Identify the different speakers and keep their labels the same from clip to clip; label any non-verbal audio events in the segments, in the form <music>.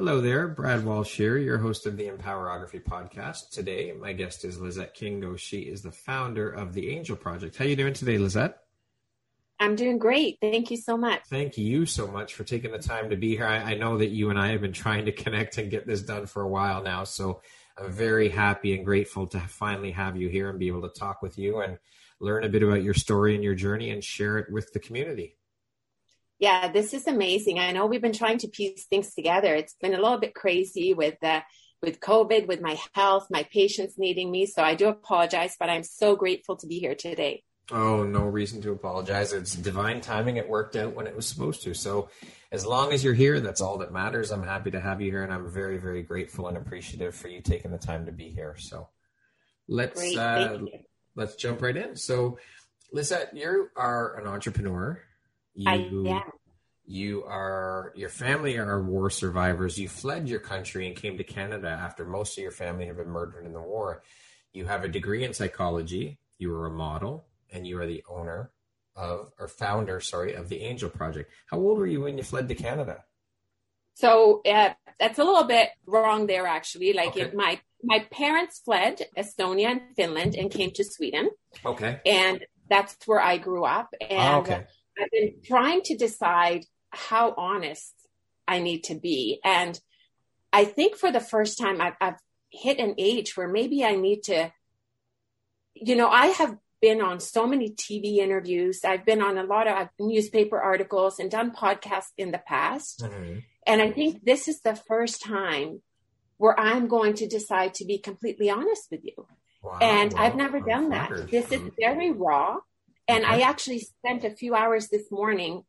Speaker 1: Hello there, Brad Walsh here, your host of the Empowerography podcast. Today, my guest is Lizette Kingo. She is the founder of the Angel Project. How are you doing today, Lizette?
Speaker 2: I'm doing great. Thank you so much.
Speaker 1: Thank you so much for taking the time to be here. I, I, know that you and I have been trying to connect and get this done for a while now, so I'm very happy and grateful to finally have you here and be able to talk with you and learn a bit about your story and your journey and share it with the community.
Speaker 2: Yeah, this is amazing. I know we've been trying to piece things together. It's been a little bit crazy with uh, with COVID, with my health, my patients needing me. So I do apologize, but I'm so grateful to be here today.
Speaker 1: Oh, no reason to apologize. It's divine timing. It worked out when it was supposed to. So, as long as you're here, that's all that matters. I'm happy to have you here, and I'm very, very grateful and appreciative for you taking the time to be here. So, let's uh, let's jump right in. So, Lizette, you are an entrepreneur.
Speaker 2: You, I am.
Speaker 1: You are your family are war survivors. You fled your country and came to Canada after most of your family have been murdered in the war. You have a degree in psychology. You are a model and you are the owner of or founder, sorry, of the Angel Project. How old were you when you fled to Canada?
Speaker 2: So uh, that's a little bit wrong there, actually. Like okay. my my parents fled Estonia and Finland and came to Sweden.
Speaker 1: Okay.
Speaker 2: And that's where I grew up. And oh, okay. I've been trying to decide how honest I need to be. And I think for the first time, I've, I've hit an age where maybe I need to, you know, I have been on so many TV interviews. I've been on a lot of newspaper articles and done podcasts in the past. Mm-hmm. And I think this is the first time where I'm going to decide to be completely honest with you. Wow, and wow, I've never done that. This is very raw. And I actually spent a few hours this morning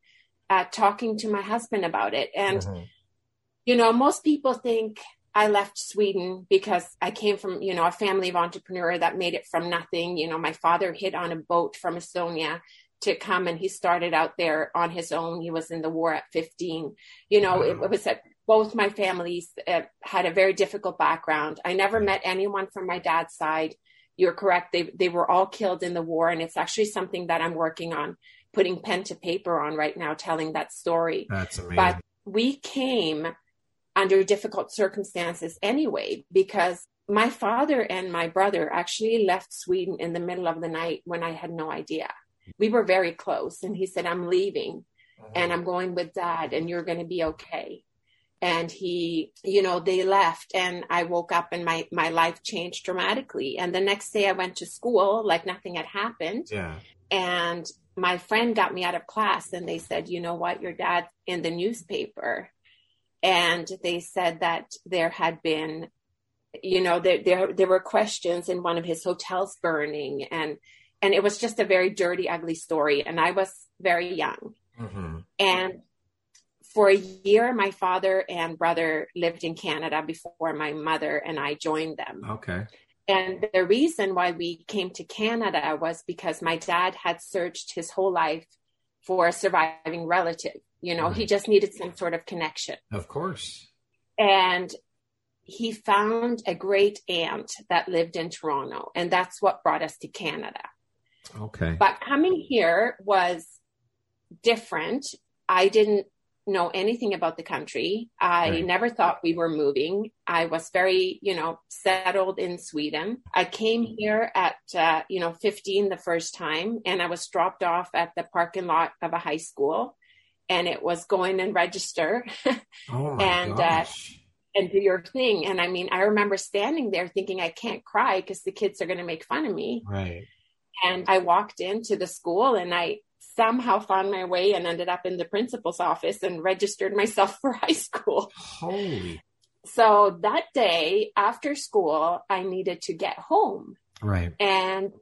Speaker 2: uh, talking to my husband about it. And, mm-hmm. you know, most people think I left Sweden because I came from, you know, a family of entrepreneur that made it from nothing. You know, my father hit on a boat from Estonia to come and he started out there on his own. He was in the war at 15. You know, it, it was that both my families uh, had a very difficult background. I never met anyone from my dad's side. You're correct. They, they were all killed in the war. And it's actually something that I'm working on putting pen to paper on right now, telling that story.
Speaker 1: That's amazing.
Speaker 2: But we came under difficult circumstances anyway, because my father and my brother actually left Sweden in the middle of the night when I had no idea. We were very close, and he said, I'm leaving and uh-huh. I'm going with dad, and you're going to be okay. And he, you know, they left, and I woke up and my, my life changed dramatically. And the next day I went to school like nothing had happened.
Speaker 1: Yeah.
Speaker 2: And my friend got me out of class, and they said, You know what? Your dad's in the newspaper and they said that there had been you know there, there there were questions in one of his hotels burning and and it was just a very dirty ugly story and i was very young mm-hmm. and for a year my father and brother lived in canada before my mother and i joined them
Speaker 1: okay
Speaker 2: and the reason why we came to canada was because my dad had searched his whole life for a surviving relative you know, right. he just needed some sort of connection.
Speaker 1: Of course.
Speaker 2: And he found a great aunt that lived in Toronto, and that's what brought us to Canada.
Speaker 1: Okay.
Speaker 2: But coming here was different. I didn't know anything about the country. I right. never thought we were moving. I was very, you know, settled in Sweden. I came here at, uh, you know, 15 the first time, and I was dropped off at the parking lot of a high school and it was going and register.
Speaker 1: Oh <laughs> my and. Uh,
Speaker 2: and do your thing. And I mean, I remember standing there thinking I can't cry because the kids are going to make fun of me.
Speaker 1: Right.
Speaker 2: And I walked into the school and I somehow found my way and ended up in the principal's office and registered myself <laughs> for high school.
Speaker 1: Holy.
Speaker 2: So that day after school, I needed to get home.
Speaker 1: Right.
Speaker 2: And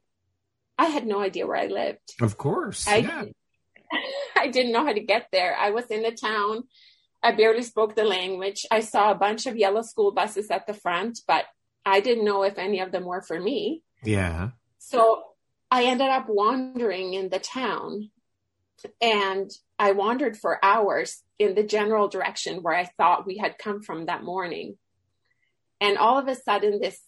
Speaker 2: I had no idea where I lived.
Speaker 1: Of course.
Speaker 2: I,
Speaker 1: yeah. <laughs>
Speaker 2: I didn't know how to get there. I was in the town. I barely spoke the language. I saw a bunch of yellow school buses at the front, but I didn't know if any of them were for me.
Speaker 1: Yeah.
Speaker 2: So I ended up wandering in the town and I wandered for hours in the general direction where I thought we had come from that morning. And all of a sudden, this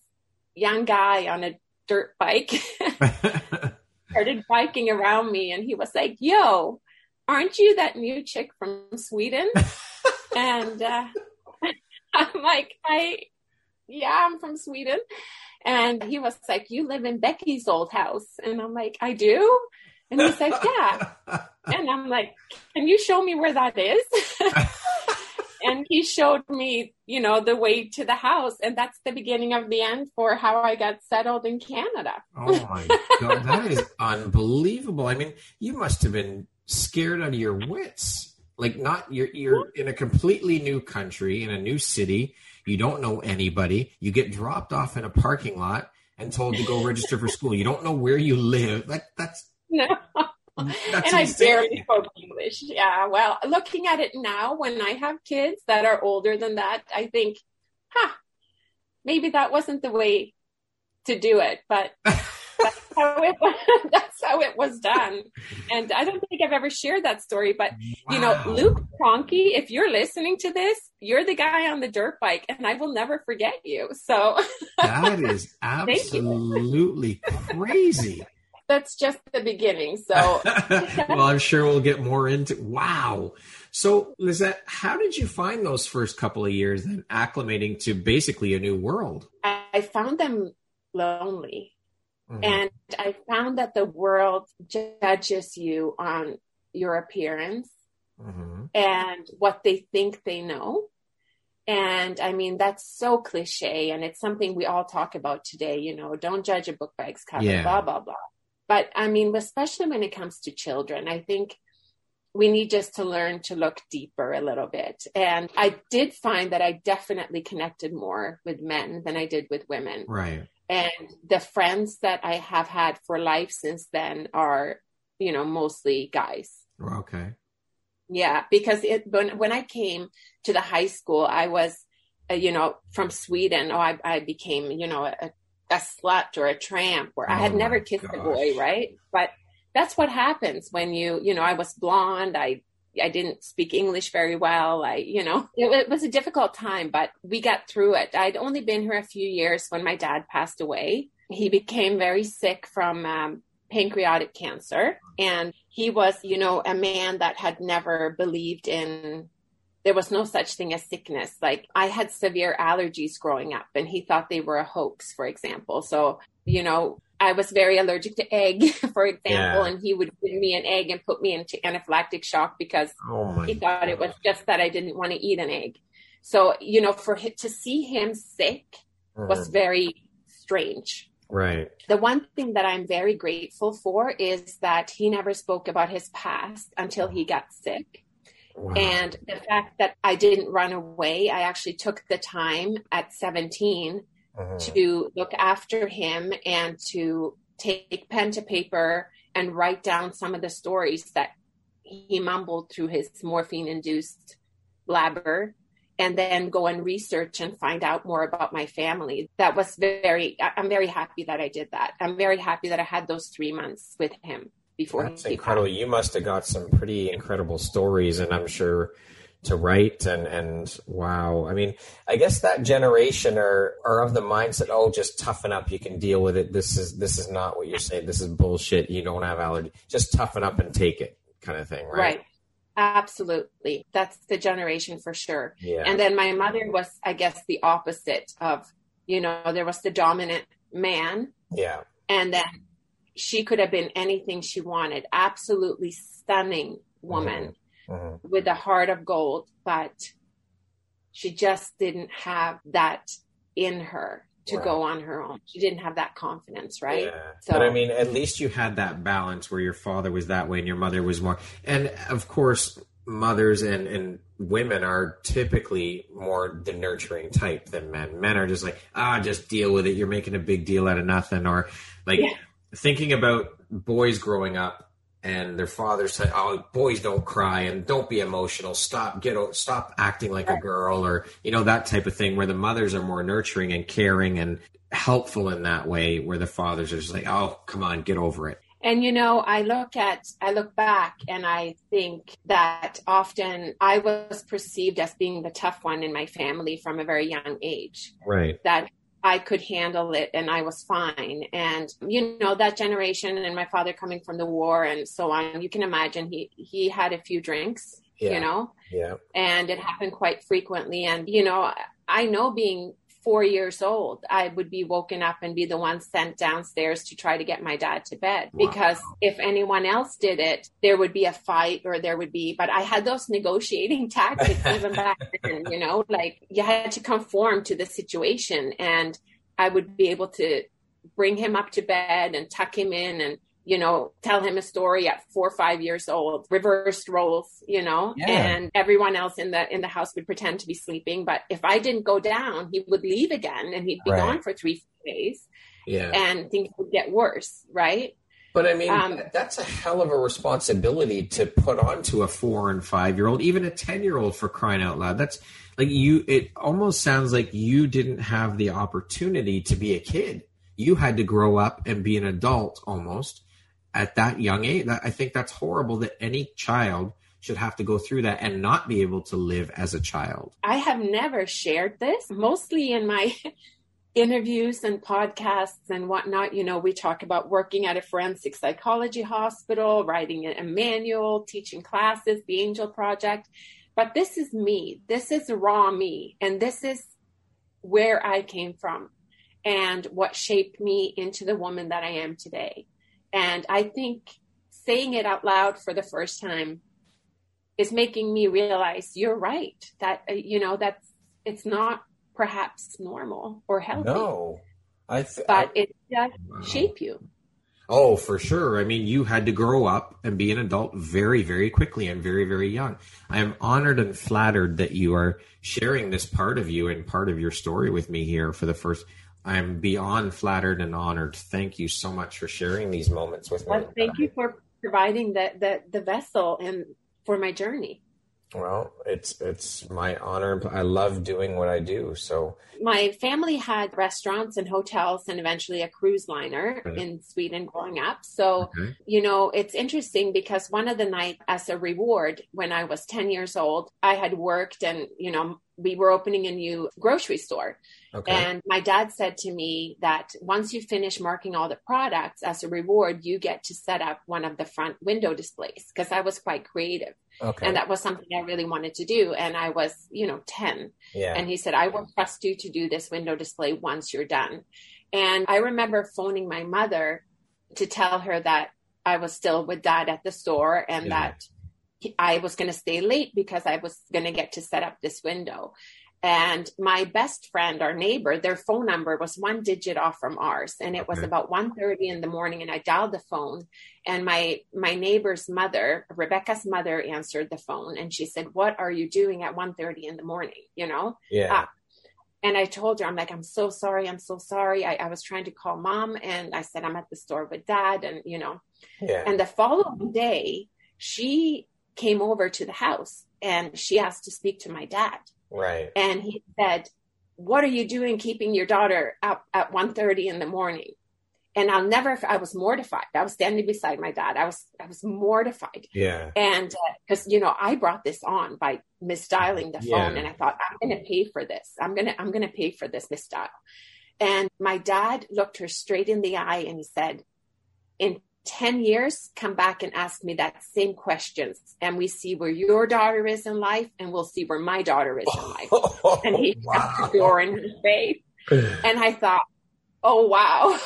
Speaker 2: young guy on a dirt bike <laughs> started biking around me and he was like, Yo, aren't you that new chick from Sweden? <laughs> and uh, <laughs> I'm like, I, yeah, I'm from Sweden. And he was like, You live in Becky's old house. And I'm like, I do. And he's like, Yeah. And I'm like, Can you show me where that is? <laughs> and he showed me, you know, the way to the house. And that's the beginning of the end for how I got settled in Canada.
Speaker 1: oh my God. That is unbelievable. I mean, you must have been scared out of your wits. Like not you're you're in a completely new country, in a new city. You don't know anybody. You get dropped off in a parking lot and told to go register for school. You don't know where you live. That that's <laughs>
Speaker 2: no. And. I barely spoke English. Yeah. Well, looking at it now, when I have kids that are older than that, I think, huh, maybe that wasn't the way to do it. But <laughs> that's how it was, <laughs> that's how it was done. And I don't think I've ever shared that story, but wow. you know, Luke Cronky, if you're listening to this, you're the guy on the dirt bike and I will never forget you. So
Speaker 1: that <laughs> is absolutely crazy.
Speaker 2: That's just the beginning. So <laughs>
Speaker 1: well, I'm sure we'll get more into wow. So Lizette, how did you find those first couple of years then acclimating to basically a new world?
Speaker 2: I found them lonely. Mm-hmm. And I found that the world judges you on your appearance mm-hmm. and what they think they know. And I mean, that's so cliche. And it's something we all talk about today, you know, don't judge a book by its cover, yeah. blah, blah, blah. But I mean, especially when it comes to children, I think we need just to learn to look deeper a little bit. And I did find that I definitely connected more with men than I did with women.
Speaker 1: Right
Speaker 2: and the friends that I have had for life since then are, you know, mostly guys.
Speaker 1: Okay.
Speaker 2: Yeah, because it when when I came to the high school, I was, uh, you know, from Sweden. Oh, I, I became, you know, a, a slut or a tramp, or I had oh never kissed gosh. a boy, right? But that's what happens when you, you know, I was blonde. I I didn't speak English very well. I, you know, it, it, was a difficult time, but we got through it. I'd only been here a few years when my dad passed away. He became very sick from um, pancreatic cancer. And he was, you know, a man that had never believed in there was no such thing as sickness. Like I had severe allergies growing up and he thought they were a hoax, for example. So, you know, I was very allergic to egg, <laughs> for example, yeah. and he would give me an egg and put me into anaphylactic shock because oh he thought gosh. it was just that I didn't want to eat an egg. So, you know, for him, to see him sick mm. was very strange.
Speaker 1: Right.
Speaker 2: The one thing that I'm very grateful for is that he never spoke about his past until he got sick. Wow. And the fact that I didn't run away, I actually took the time at 17 uh-huh. to look after him and to take pen to paper and write down some of the stories that he mumbled through his morphine induced blabber and then go and research and find out more about my family. That was very, I'm very happy that I did that. I'm very happy that I had those three months with him before.
Speaker 1: That's incredible. You must have got some pretty incredible stories, and I'm sure to write and and wow. I mean i guess that generation are are of the mindset oh just toughen up you can deal with it. This is this is not what you're saying. This is bullshit. You don't have allergy. Just toughen up and take it kind of thing right?
Speaker 2: Right. Absolutely. That's the generation for sure.
Speaker 1: Yeah.
Speaker 2: and then my mother was i guess the opposite of you know there was the dominant man.
Speaker 1: Yeah.
Speaker 2: And then she could have been anything she wanted absolutely stunning woman mm-hmm mm-hmm. with a heart of gold, but she just didn't have that in her to right. go on her own. She didn't have that confidence, right? Yeah.
Speaker 1: So, but I mean, at least you had that balance where your father was that way and your mother was more. And of course, mothers and, and women are typically more the nurturing type than men. Men are just like, ah, just deal with it. You're making a big deal out of nothing. Or like yeah. Thinking about boys growing up and their fathers say, "Oh, boys don't cry and don't be emotional. Stop, get, stop acting like a girl," or you know that type of thing. Where the mothers are more nurturing and caring and helpful in that way, where the fathers are just like, "Oh, come on, get over it."
Speaker 2: And you know, I look at, I look back and I think that often I was perceived as being the tough one in my family from a very young age.
Speaker 1: Right.
Speaker 2: That I could handle it and I was fine. And, you know, that generation and my father coming from the war and so on, you can imagine he, he had a few drinks, yeah. you know,
Speaker 1: yeah.
Speaker 2: and it happened quite frequently. And, you know, I know being four years old, I would be woken up and be the one sent downstairs to try to get my dad to bed. Wow. Because if anyone else did it, there would be a fight or there would be, but I had those negotiating <laughs> tactics even back then, you know, like you had to conform to the situation and I would be able to bring him up to bed and tuck him in and you know, tell him a story at four or five years old, reversed roles, you know, yeah. and everyone else in the in the house would pretend to be sleeping. But if I didn't go down, he would leave again and he'd be right. gone for three days.
Speaker 1: Yeah.
Speaker 2: And things would get worse, right?
Speaker 1: But I mean, um, that's a hell of a responsibility to put onto a four and five year old, even a 10 year old for crying out loud. That's like you, it almost sounds like you didn't have the opportunity to be a kid. You had to grow up and be an adult almost at that young age. I think that's horrible that any child should have to go through that and not be able to live as a child.
Speaker 2: I have never shared this, mostly in my <laughs> interviews and podcasts and whatnot. You know, we talk about working at a forensic psychology hospital, writing a manual, teaching classes, the Angel Project. But this is me. This is raw me. And this is where I came from and what shaped me into the woman that I am today. And I think saying it out loud for the first time is making me realize you're right that, uh, you know, that's, it's not perhaps normal or healthy.
Speaker 1: No,
Speaker 2: I, th- but I, it does wow. shape you.
Speaker 1: Oh, for sure. I mean, you had to grow up and be an adult very, very quickly and very, very young. I am honored and flattered that you are sharing this part of you and part of your story with me here for the first I'm beyond flattered and honored. Thank you so much for sharing these moments with me.
Speaker 2: Well, thank you for providing the, the, the vessel and for my journey.
Speaker 1: Well, it's it's my honor. I love doing what I do. So
Speaker 2: my family had restaurants and hotels and eventually a cruise liner okay. in Sweden growing up. So, okay. you know, it's interesting because one of the nights as a reward when I was 10 years old, I had worked and, you know, we were opening a new grocery store. Okay. And my dad said to me that once you finish marking all the products as a reward, you get to set up one of the front window displays because I was quite creative. Okay. And that was something I really wanted to do. And I was, you know, 10.
Speaker 1: Yeah.
Speaker 2: And he said, I will trust you to do this window display once you're done. And I remember phoning my mother to tell her that I was still with dad at the store and yeah. that I was going to stay late because I was going to get to set up this window. And my best friend, our neighbor, their phone number was one digit off from ours. And it was about 1.30 in the morning and I dialed the phone and my, my neighbor's mother, Rebecca's mother answered the phone and she said, what are you doing at 1.30 in the morning? You know?
Speaker 1: Yeah. Uh,
Speaker 2: and I told her, I'm like, I'm so sorry. I'm so sorry. I, I was trying to call mom and I said, I'm at the store with dad and, you know,
Speaker 1: yeah.
Speaker 2: and the following day she came over to the house and she asked to speak to my dad.
Speaker 1: Right.
Speaker 2: And he said, "What are you doing keeping your daughter up at 1:30 in the morning?" And I'll never I was mortified. I was standing beside my dad. I was I was mortified.
Speaker 1: Yeah.
Speaker 2: And because uh, you know, I brought this on by misdialing the phone yeah. and I thought I'm going to pay for this. I'm going to I'm going to pay for this misdial. And my dad looked her straight in the eye and he said, "In 10 years, come back and ask me that same questions. And we see where your daughter is in life, and we'll see where my daughter is in life. Oh, <laughs> and he oh, wow. shut the door in her face. and I thought, oh, wow,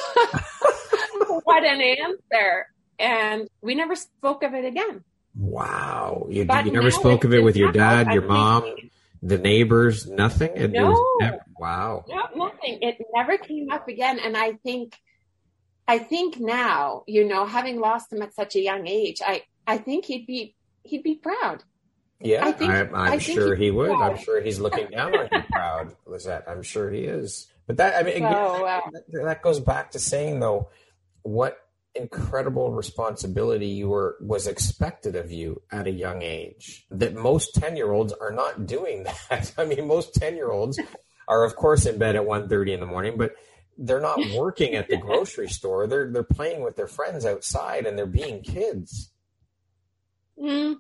Speaker 2: <laughs> what an answer. And we never spoke of it again.
Speaker 1: Wow. You, you never spoke of it with your dad, your mom? The neighbors, nothing.
Speaker 2: It no.
Speaker 1: Never, wow.
Speaker 2: No, nothing. It never came up again. And I think, I think now, you know, having lost him at such a young age, I, I think he'd be, he'd be proud.
Speaker 1: Yeah, I think, I, am sure he would. Proud. I'm sure he's looking down on you proud, Lizette. I'm sure he is. But that, I mean, again, so, uh, that, that goes back to saying though, what incredible responsibility you were was expected of you at a young age that most 10 year olds are not doing <laughs> that i mean most 10 year olds are of course in bed at 1.30 in the morning but they're not <laughs> working at the grocery store they're they're playing with their friends outside and they're being kids
Speaker 2: mm.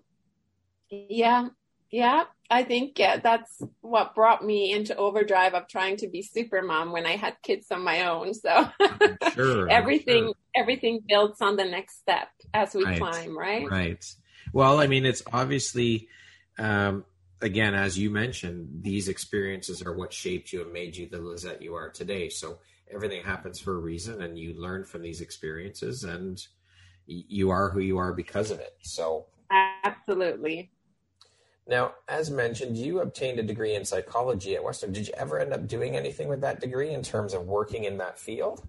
Speaker 2: yeah yeah I think yeah, that's what brought me into overdrive of trying to be super mom when I had kids on my own. So <laughs> sure, everything sure. everything builds on the next step as we right. climb, right?
Speaker 1: Right. Well, I mean, it's obviously um, again, as you mentioned, these experiences are what shaped you and made you the Lizette you are today. So everything happens for a reason, and you learn from these experiences, and you are who you are because of it. So
Speaker 2: absolutely
Speaker 1: now, as mentioned, you obtained a degree in psychology at Western. Did you ever end up doing anything with that degree in terms of working in that field?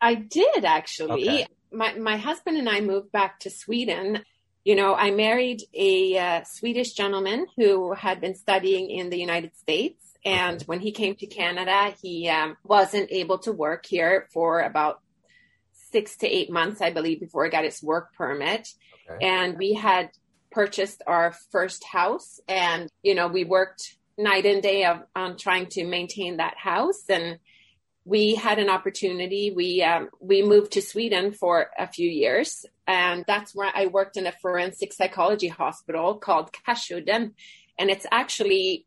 Speaker 2: I did actually. Okay. My my husband and I moved back to Sweden. You know, I married a uh, Swedish gentleman who had been studying in the United States, and when he came to Canada, he um, wasn't able to work here for about six to eight months, I believe, before he got his work permit. Okay. And we had purchased our first house and you know we worked night and day of, on trying to maintain that house. And we had an opportunity. We um, we moved to sweden for a few years. And that's where i worked in a forensic psychology hospital called Kärsudden and it's actually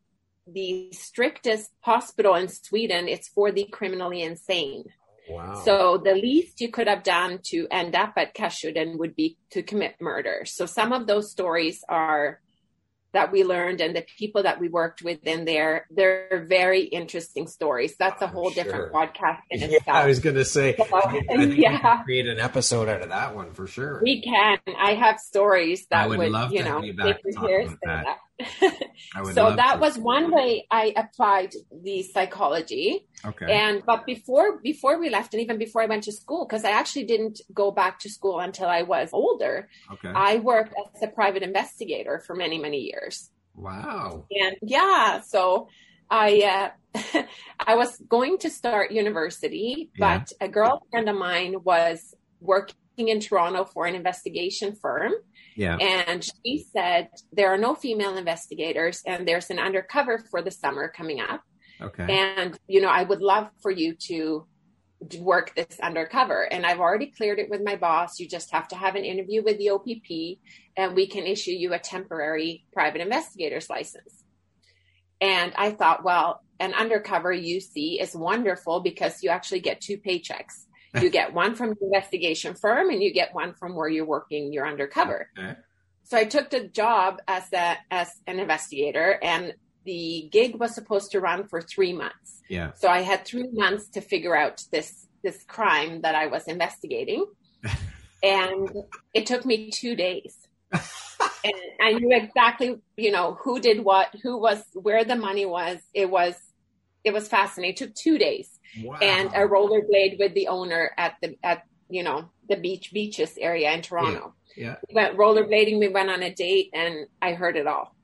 Speaker 2: the strictest hospital in sweden it's for the criminally insane Wow. So the least you could have done to end up at Kärsudden would be to commit murder. So some of those stories are that we learned and the people that we worked with in there, they're very interesting stories. That's a oh, whole sure. different podcast in
Speaker 1: yeah, itself. <laughs> I was going to say, so, yeah. create an episode out of that one for sure.
Speaker 2: We can. I have stories that I would, would love you know, make your that. So that to. was one way I applied the psychology. Okay. And but before before we left, and even before I went to school, because I actually didn't go back to school until I was older. Okay. I worked as a private investigator for many many years.
Speaker 1: Wow.
Speaker 2: And yeah, so I uh, <laughs> I was going to start university, yeah. but a girlfriend of mine was working in Toronto for an investigation firm. Yeah. And she said there are no female investigators and there's an undercover for the summer coming up. Okay. And you know, I would love for you to work this undercover and I've already cleared it with my boss. You just have to have an interview with the OPP and we can issue you a temporary private investigator's license. And I thought, well, an undercover UC is wonderful because you actually get two paychecks. <laughs> You get one from the investigation firm and you get one from where you're working you're undercover. Okay. So I took the job as a, as an investigator and the gig was supposed to run for three months. Yeah. So I had three months to figure out this this crime that I was investigating. <laughs> and it took me two days. and I knew exactly, you know, who did what, who was where the money was. It was it was fascinating. It took two days wow. and a rollerblade with the owner at the at you know the beach beaches area in Toronto. Yeah. yeah. We went rollerblading. We went on a date, and I heard it all.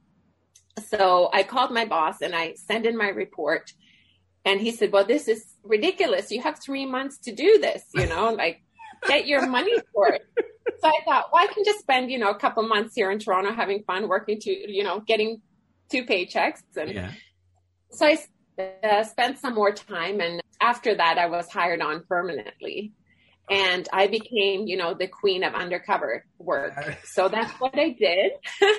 Speaker 2: So I called my boss and I sent in my report, and he said, "Well, this is ridiculous. You have three months to do this. You know, <laughs> like get your money for it." So I thought, well, I can just spend you know a couple months here in Toronto having fun, working to you know getting two paychecks, and yeah. so I uh, spent some more time. And after that, I was hired on permanently. And I became, you know, the queen of undercover work. So that's what I did. <laughs>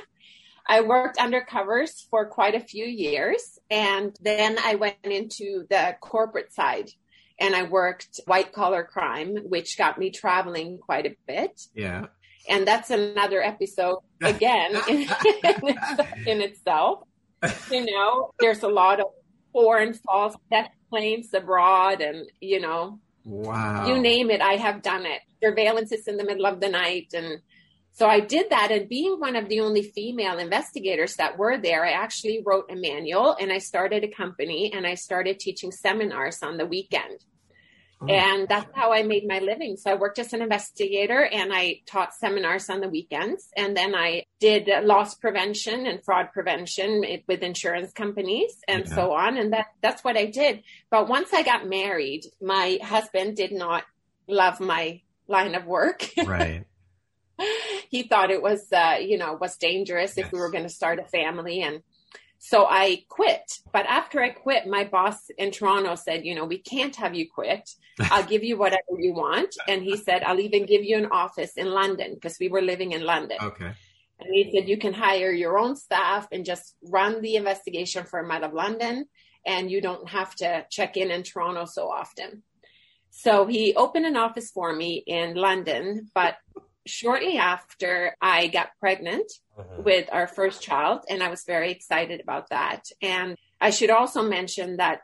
Speaker 2: I worked undercovers for quite a few years. And then I went into the corporate side and I worked white collar crime, which got me traveling quite a bit.
Speaker 1: Yeah.
Speaker 2: And that's another episode <laughs> again <laughs> in, in itself. You know, there's a lot of foreign false death abroad and, you know,
Speaker 1: wow.
Speaker 2: You name it, I have done it. Surveillance is in the middle of the night. And So I did that. And being one of the only female investigators that were there, I actually wrote a manual and I started a company and I started teaching seminars on the weekend. Oh. And that's how I made my living. So I worked as an investigator and I taught seminars on the weekends. And then I did loss prevention and fraud prevention with insurance companies and yeah. so on. And that, that's what I did. But once I got married, my husband did not love my line of work. <laughs>
Speaker 1: Right.
Speaker 2: he thought it was, uh, you know, was dangerous yes. if we were going to start a family. And so I quit. But after I quit, my boss in Toronto said, you know, we can't have you quit. I'll <laughs> give you whatever you want. And he said, I'll even give you an office in London because we were living in London.
Speaker 1: Okay.
Speaker 2: And he said, you can hire your own staff and just run the investigation firm out of London. And you don't have to check in in Toronto so often. So he opened an office for me in London, but shortly after I got pregnant uh-huh. with our first child, and I was very excited about that. And I should also mention that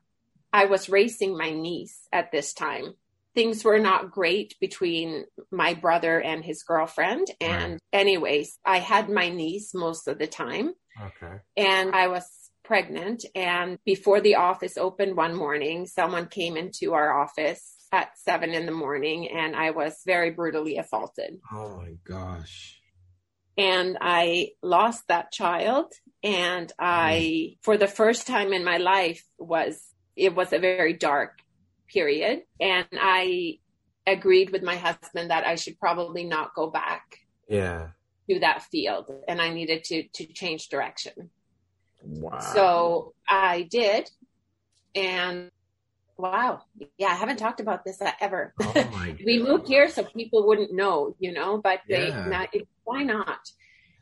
Speaker 2: I was raising my niece at this time. Things were not great between my brother and his girlfriend. And, right. anyways, I had my niece most of the time.
Speaker 1: Okay.
Speaker 2: And I was pregnant. And before the office opened one morning, someone came into our office at seven in the morning and I was very brutally assaulted.
Speaker 1: Oh my gosh.
Speaker 2: And I lost that child. And I, mm. for the first time in my life, was, it was a very dark period. And I agreed with my husband that I should probably not go back.
Speaker 1: Yeah.
Speaker 2: To that field. And I needed to, to change direction.
Speaker 1: Wow.
Speaker 2: So I did. And Wow. Yeah, I haven't talked about this uh, ever.
Speaker 1: Oh <laughs>
Speaker 2: we moved here so people wouldn't know, you know, but they, not, it, why not?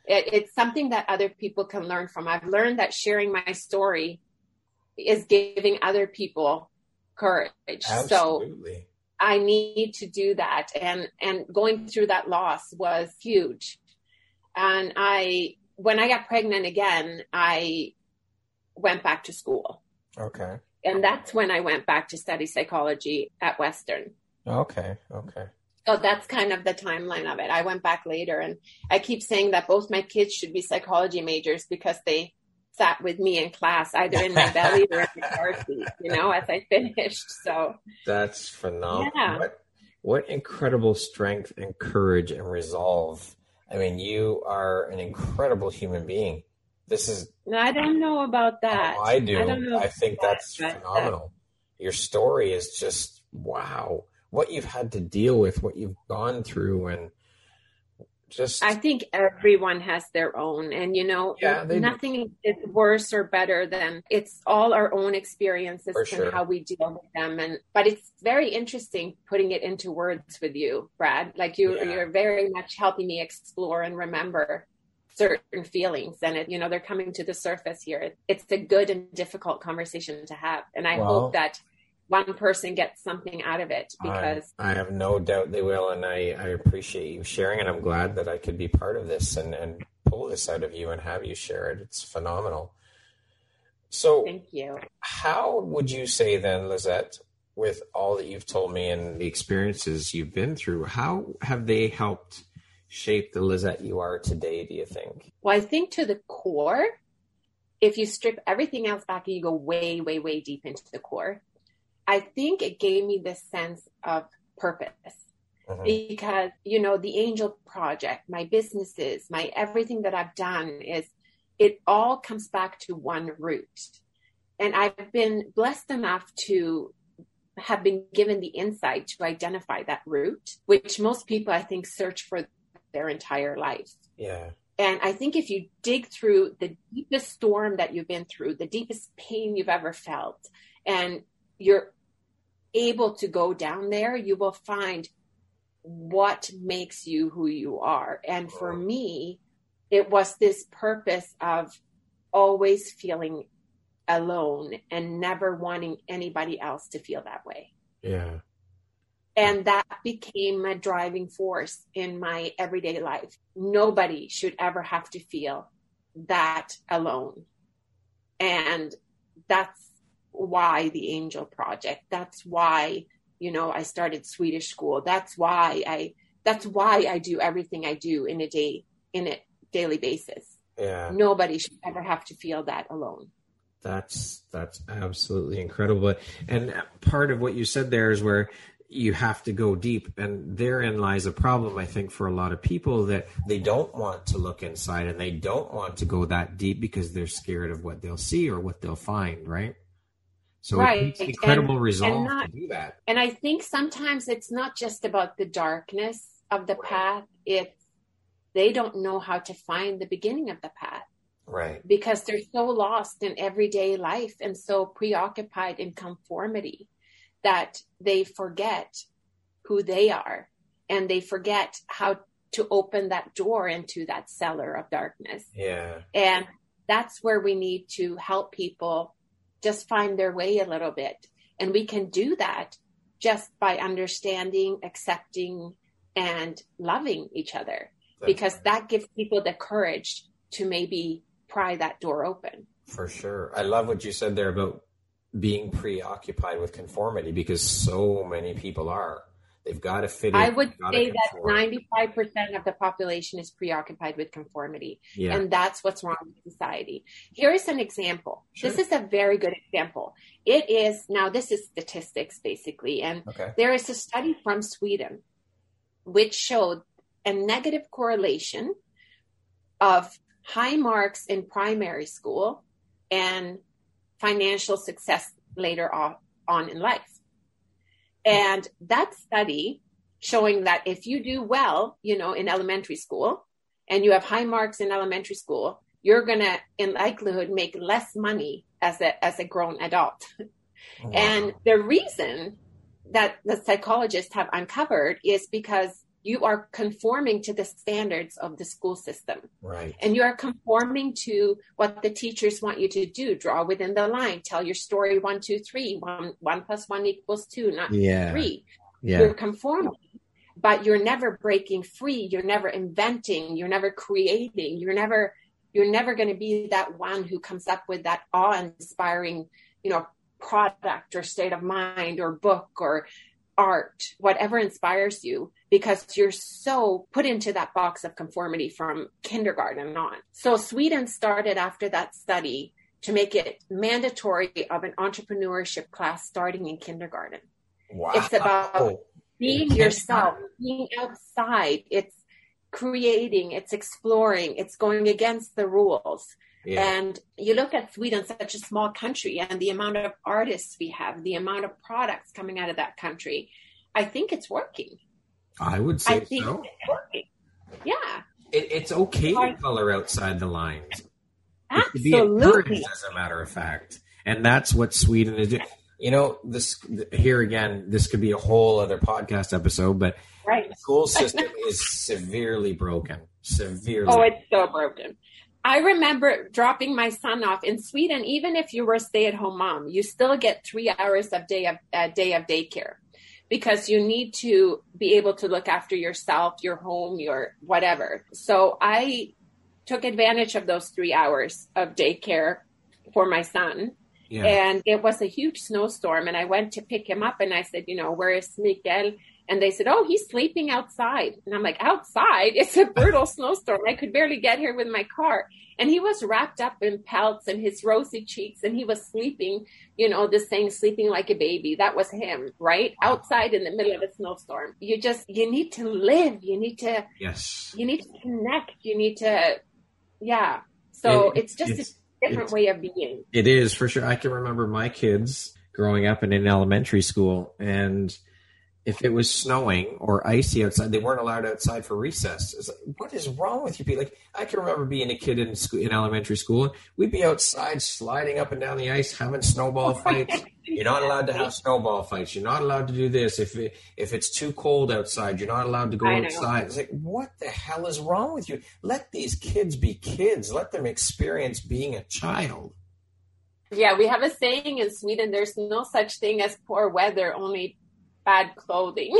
Speaker 2: It, it's something that other people can learn from. I've learned that sharing my story is giving other people courage.
Speaker 1: Absolutely.
Speaker 2: So I need to do that. And, and going through that loss was huge. And I, when I got pregnant again, I went back to school.
Speaker 1: Okay
Speaker 2: and that's when I went back to study psychology at Western.
Speaker 1: Okay, okay.
Speaker 2: So that's kind of the timeline of it. I went back later, and I keep saying that both my kids should be psychology majors because they sat with me in class, either in my belly or in the car seat, you know, as I finished. So
Speaker 1: that's phenomenal. Yeah. What, what incredible strength and courage and resolve. I mean, you are an incredible human being. This is.
Speaker 2: I don't know about that.
Speaker 1: Oh, I do. I, I think that's that, phenomenal. That. Your story is just wow. What you've had to deal with, what you've gone through, and just.
Speaker 2: I think everyone has their own, and you know, yeah, nothing do. is worse or better than it's all our own experiences For and sure. how we deal with them. And but it's very interesting putting it into words with you, Brad. Like you, yeah. you're very much helping me explore and remember certain feelings and it, you know they're coming to the surface here. It's a good and difficult conversation to have. And i well, hope that one person gets something out of it because
Speaker 1: I, I, have no doubt they will and I, I appreciate you sharing and i'm glad that i could be part of this and, and pull this out of you and have you share it. It's phenomenal. So
Speaker 2: thank you.
Speaker 1: how would you say then lizette with all that you've told me and the experiences you've been through how have they helped shape the Lizette you are today, do you think?
Speaker 2: Well, I think to the core, if you strip everything else back and you go way, way, way deep into the core, I think it gave me this sense of purpose. Mm-hmm. Because, you know, the Angel Project, my businesses, my everything that I've done is it all comes back to one root. And I've been blessed enough to have been given the insight to identify that root, which most people I think search for their entire life.
Speaker 1: Yeah.
Speaker 2: And I think if you dig through the deepest storm that you've been through, the deepest pain you've ever felt, and you're able to go down there, you will find what makes you who you are. And for me, it was this purpose of always feeling alone and never wanting anybody else to feel that way.
Speaker 1: Yeah.
Speaker 2: And that became a driving force in my everyday life. Nobody should ever have to feel that alone. And that's why the Angel Project. That's why, you know, I started Swedish school. That's why I that's why I do everything I do in a day, in a daily basis.
Speaker 1: Yeah.
Speaker 2: Nobody should ever have to feel that alone.
Speaker 1: That's that's absolutely incredible. And part of what you said there is where you have to go deep. And therein lies a problem i think for a lot of people that they don't want to look inside and they don't want to go that deep because they're scared of what they'll see or what they'll find right? So right. it incredible and, resolve and not, to do that.
Speaker 2: And i think sometimes it's not just about the darkness of the right. path. It's they don't know how to find the beginning of the path.
Speaker 1: Right.
Speaker 2: Because they're so lost in everyday life and so preoccupied in conformity that they forget who they are and they forget how to open that door into that cellar of darkness.
Speaker 1: Yeah.
Speaker 2: And that's where we need to help people just find their way a little bit. And we can do that just by understanding, accepting, and loving each other that's because that gives people the courage to maybe pry that door open.
Speaker 1: For sure. I love what you said there about being preoccupied with conformity because so many people are. They've got to fit in.
Speaker 2: I would say that 95% of the population is preoccupied with conformity. Yeah. And that's what's wrong with society. Here is an example. Sure. This is a very good example. It is, now this is statistics basically. And okay. there is a study from Sweden which showed a negative correlation of high marks in primary school and financial success later on, on in life. And that study showing that if you do well, you know, in elementary school and you have high marks in elementary school, you're going to in likelihood make less money as a as a grown adult. <laughs> Oh, wow. And the reason that the psychologists have uncovered is because you are conforming to the standards of the school system.
Speaker 1: Right.
Speaker 2: And you are conforming to what the teachers want you to do. Draw within the line. Tell your story one, two, three. One, one plus one equals two, not yeah. three. Yeah. You're conforming, but you're never breaking free. You're never inventing. You're never creating. You're never, you're never going to be that one who comes up with that awe-inspiring, you know, product or state of mind or book or art, whatever inspires you, because you're so put into that box of conformity from kindergarten on. So Sweden started after that study to make it mandatory of an entrepreneurship class starting in kindergarten. Wow. It's about being yourself, being outside. It's creating, it's exploring, it's going against the rules. Yeah. And you look at Sweden, such a small country, and the amount of artists we have, the amount of products coming out of that country. I think it's working.
Speaker 1: I would say I think so.
Speaker 2: It's working. Yeah.
Speaker 1: It, it's okay to color outside the lines.
Speaker 2: Absolutely.
Speaker 1: as a matter of fact. And that's what Sweden is doing. You know, this here again, this could be a whole other podcast episode, but
Speaker 2: right.
Speaker 1: the school <laughs> system is severely broken. Severely.
Speaker 2: Oh, it's so broken. I remember dropping my son off in Sweden. Even if you were a stay-at-home mom, you still get three hours of day of uh, day of daycare because you need to be able to look after yourself, your home, your whatever. So I took advantage of those three hours of daycare for my son. Yeah. And it was a huge snowstorm. And I went to pick him up and I said, you know, where is Miguel? And they said, Oh, he's sleeping outside. And I'm like, Outside? It's a brutal <laughs> snowstorm. I could barely get here with my car. And he was wrapped up in pelts and his rosy cheeks and he was sleeping, you know, this thing sleeping like a baby. That was him, right? Outside in the middle of a snowstorm. You just, you need to live. You need to,
Speaker 1: yes,
Speaker 2: you need to connect. You need to, yeah. So it, it's just it's, a different way of being.
Speaker 1: It is for sure. I can remember my kids growing up in an elementary school and if it was snowing or icy outside, they weren't allowed outside for recess. It's like, what is wrong with you people? Like, I can remember being a kid in school, in elementary school. We'd be outside sliding up and down the ice, having snowball <laughs> fights. You're not allowed to have snowball fights. You're not allowed to do this. If it, if it's too cold outside, you're not allowed to go outside. It's like, what the hell is wrong with you? Let these kids be kids. Let them experience being a child.
Speaker 2: Yeah, we have a saying in Sweden there's no such thing as poor weather, only bad clothing.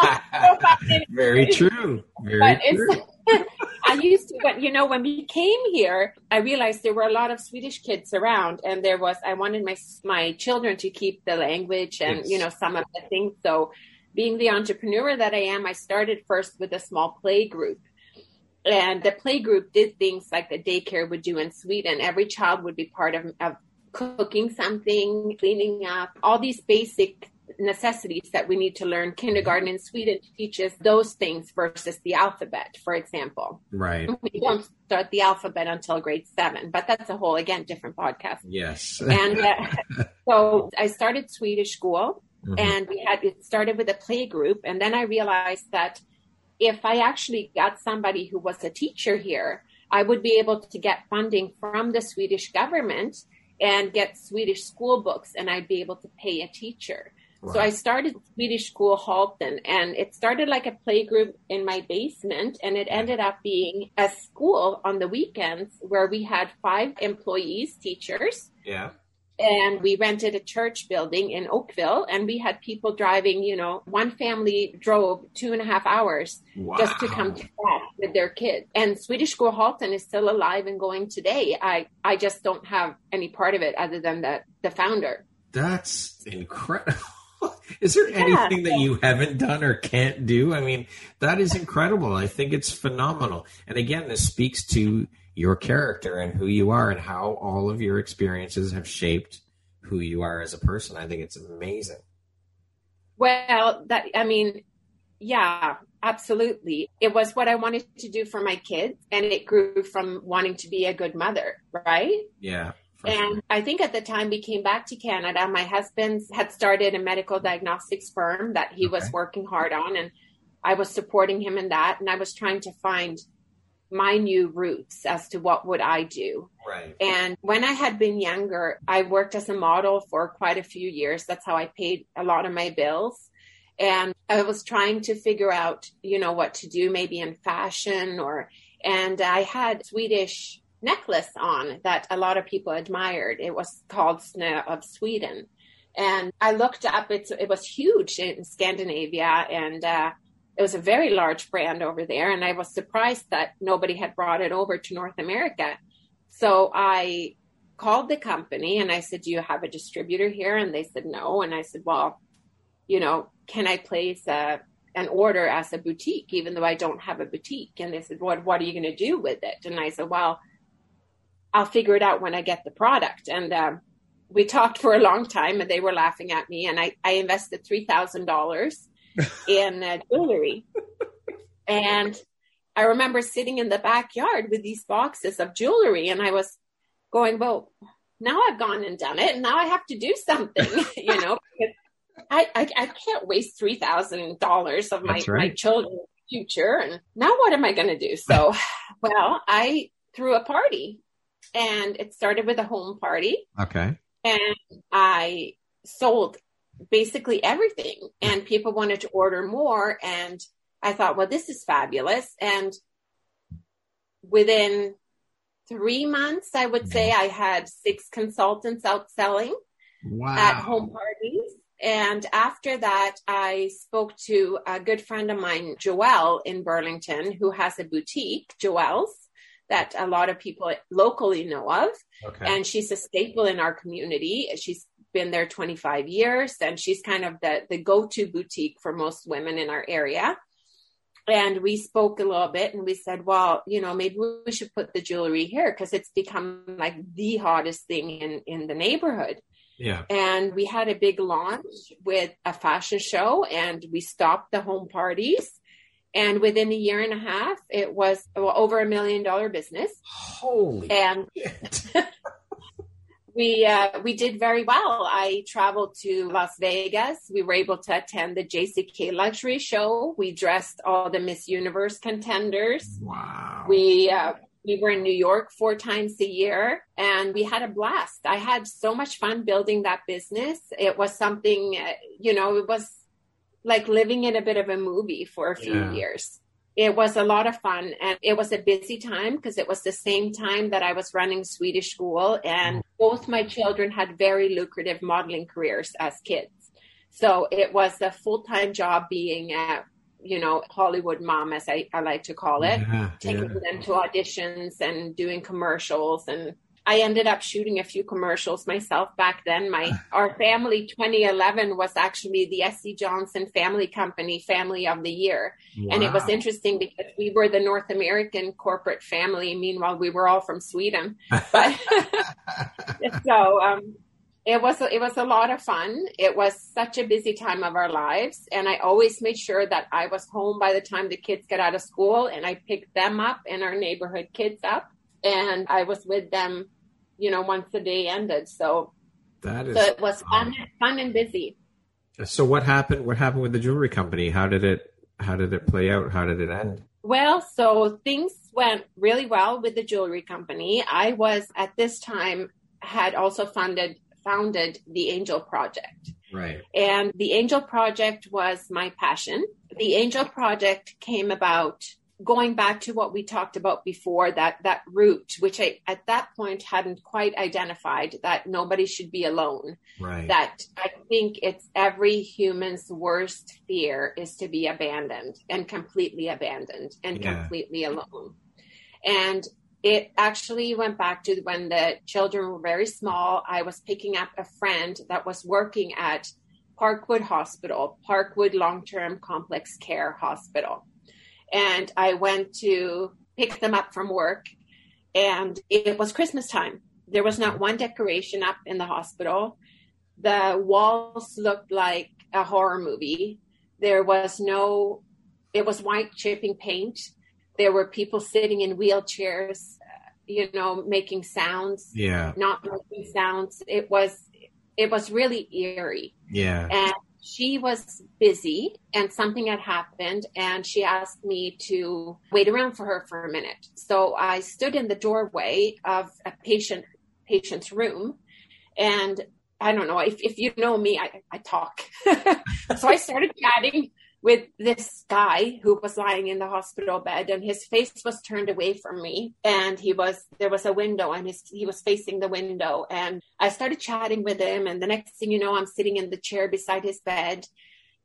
Speaker 2: <laughs>
Speaker 1: Very true. Very true. <laughs>
Speaker 2: I used to, but you know, when we came here, I realized there were a lot of Swedish kids around, and there was. I wanted my my children to keep the language and yes. you know some of the things. So being the entrepreneur that I am, I started first with a small play group. And the play group did things like the daycare would do in Sweden. Every child would be part of, of cooking something, cleaning up, all these basic necessities that we need to learn. Kindergarten in Sweden teaches those things versus the alphabet, for example.
Speaker 1: Right.
Speaker 2: We don't start the alphabet until grade seven, but that's a whole, again, different podcast.
Speaker 1: Yes.
Speaker 2: and uh, <laughs> so I started Swedish school mm-hmm. and we had, it started with a play group. And then I realized that if I actually got somebody who was a teacher here, I would be able to get funding from the Swedish government and get Swedish school books, and I'd be able to pay a teacher. So I started Swedish School Halton and it started like a playgroup in my basement and it mm. ended up being a school on the weekends where we had five employees, teachers.
Speaker 1: Yeah.
Speaker 2: And we rented a church building in Oakville and we had people driving, you know, one family drove two and a half hours wow. just to come to class with their kids. And Swedish School Halton is still alive and going today. I, I just don't have any part of it other than the, the founder.
Speaker 1: That's incredible. <laughs> is there anything that you haven't done or can't do? I mean, that is incredible. I think it's phenomenal. And again, this speaks to your character and who you are and how all of your experiences have shaped who you are as a person. I think it's amazing.
Speaker 2: Well, that I mean, yeah, absolutely. It was what I wanted to do for my kids and it grew from wanting to be a good mother, right?
Speaker 1: Yeah.
Speaker 2: And sure. I think at the time we came back to Canada, my husband had started a medical diagnostics firm that he okay. was working hard on, and I was supporting him in that. And I was trying to find my new roots as to what would I do.
Speaker 1: Right.
Speaker 2: And when I had been younger, I worked as a model for quite a few years. That's how I paid a lot of my bills. And I was trying to figure out, you know, what to do maybe in fashion or, and I had Swedish necklace on that a lot of people admired. It was called Snö of Sweden. And I looked up, it's, it was huge in Scandinavia and uh, it was a very large brand over there. And I was surprised that nobody had brought it over to North America. So I called the company and I said, Do you have a distributor here? And they said, No. And I said, Well, you know, can I place a, an order as a boutique, even though I don't have a boutique? And they said, What, what are you going to do with it? And I said, Well, I'll figure it out when I get the product. And um, we talked for a long time and they were laughing at me. And I, I invested $3,000 <laughs> in uh, jewelry. and I remember sitting in the backyard with these boxes of jewelry and I was going, well, now I've gone and done it and now I have to do something, <laughs> <laughs> you know, I, I, I, can't waste $3,000 of my, right. my children's future. And now what am I going to do? So, well, I threw a party and it started with a home party.
Speaker 1: Okay.
Speaker 2: And I sold basically everything and people wanted to order more and I thought, well, this is fabulous. And within three months, I would say mm-hmm. I had six consultants out selling wow. at home parties. And after that, I spoke to a good friend of mine, Joelle in Burlington, who has a boutique, Joelle's that a lot of people locally know of. Okay. And she's a staple in our community. She's been there 25 years and she's kind of the, the go-to boutique for most women in our area. And we spoke a little bit and we said, well, you know, maybe we should put the jewelry here because it's become like the hottest thing in, in the neighborhood.
Speaker 1: Yeah.
Speaker 2: And we had a big launch with a fashion show and we stopped the home parties and within a year and a half, it was over a million dollar business.
Speaker 1: Holy
Speaker 2: and <laughs> we uh, we did very well. I traveled to Las Vegas. We were able to attend the JCK Luxury Show. We dressed all the Miss Universe contenders.
Speaker 1: Wow.
Speaker 2: We uh, we were in New York four times a year, and we had a blast. I had so much fun building that business. It was something, uh, you know, it was like living in a bit of a movie for a few yeah. years. It was a lot of fun and it was a busy time because it was the same time that I was running Swedish school and mm. both my children had very lucrative modeling careers as kids. So it was a full-time job being a, you know, Hollywood mom, as I, I like to call it, yeah, taking yeah. them to auditions and doing commercials and I ended up shooting a few commercials myself back then. My our family 2011 was actually the SC Johnson Family Company Family of the Year, wow. and it was interesting because we were the North American corporate family. Meanwhile, we were all from Sweden, but <laughs> so um, it was it was a lot of fun. It was such a busy time of our lives, and I always made sure that I was home by the time the kids get out of school, and I picked them up and our neighborhood kids up, and I was with them, you know, once the day ended. So
Speaker 1: that is
Speaker 2: so it was fun, um, fun and busy.
Speaker 1: So what happened? What happened with the jewelry company? How did it? How did it play out? How did it end?
Speaker 2: Well, so things went really well with the jewelry company. I was at this time had also funded founded the Angel Project.
Speaker 1: Right.
Speaker 2: And the Angel Project was my passion. The Angel Project came about going back to what we talked about before that that root which i at that point hadn't quite identified that nobody should be alone
Speaker 1: right
Speaker 2: that i think it's every human's worst fear is to be abandoned and completely abandoned and yeah. completely alone and it actually went back to when the children were very small. I was picking up a friend that was working at Parkwood Hospital, Parkwood Long Term Complex Care Hospital. And I went to pick them up from work, and it was Christmas time. There was not one decoration up in the hospital. The walls looked like a horror movie. There was no, it was white chipping paint there were people sitting in wheelchairs, you know, making sounds.
Speaker 1: Yeah.
Speaker 2: Not making sounds. It was it was really eerie.
Speaker 1: Yeah.
Speaker 2: And she was busy and something had happened and she asked me to wait around for her for a minute. So I stood in the doorway of a patient patient's room and I don't know if, if you know me, I, I talk. <laughs> so I started chatting with this guy who was lying in the hospital bed and his face was turned away from me and he was there was a window and his he was facing the window and I started chatting with him and the next thing you know I'm sitting in the chair beside his bed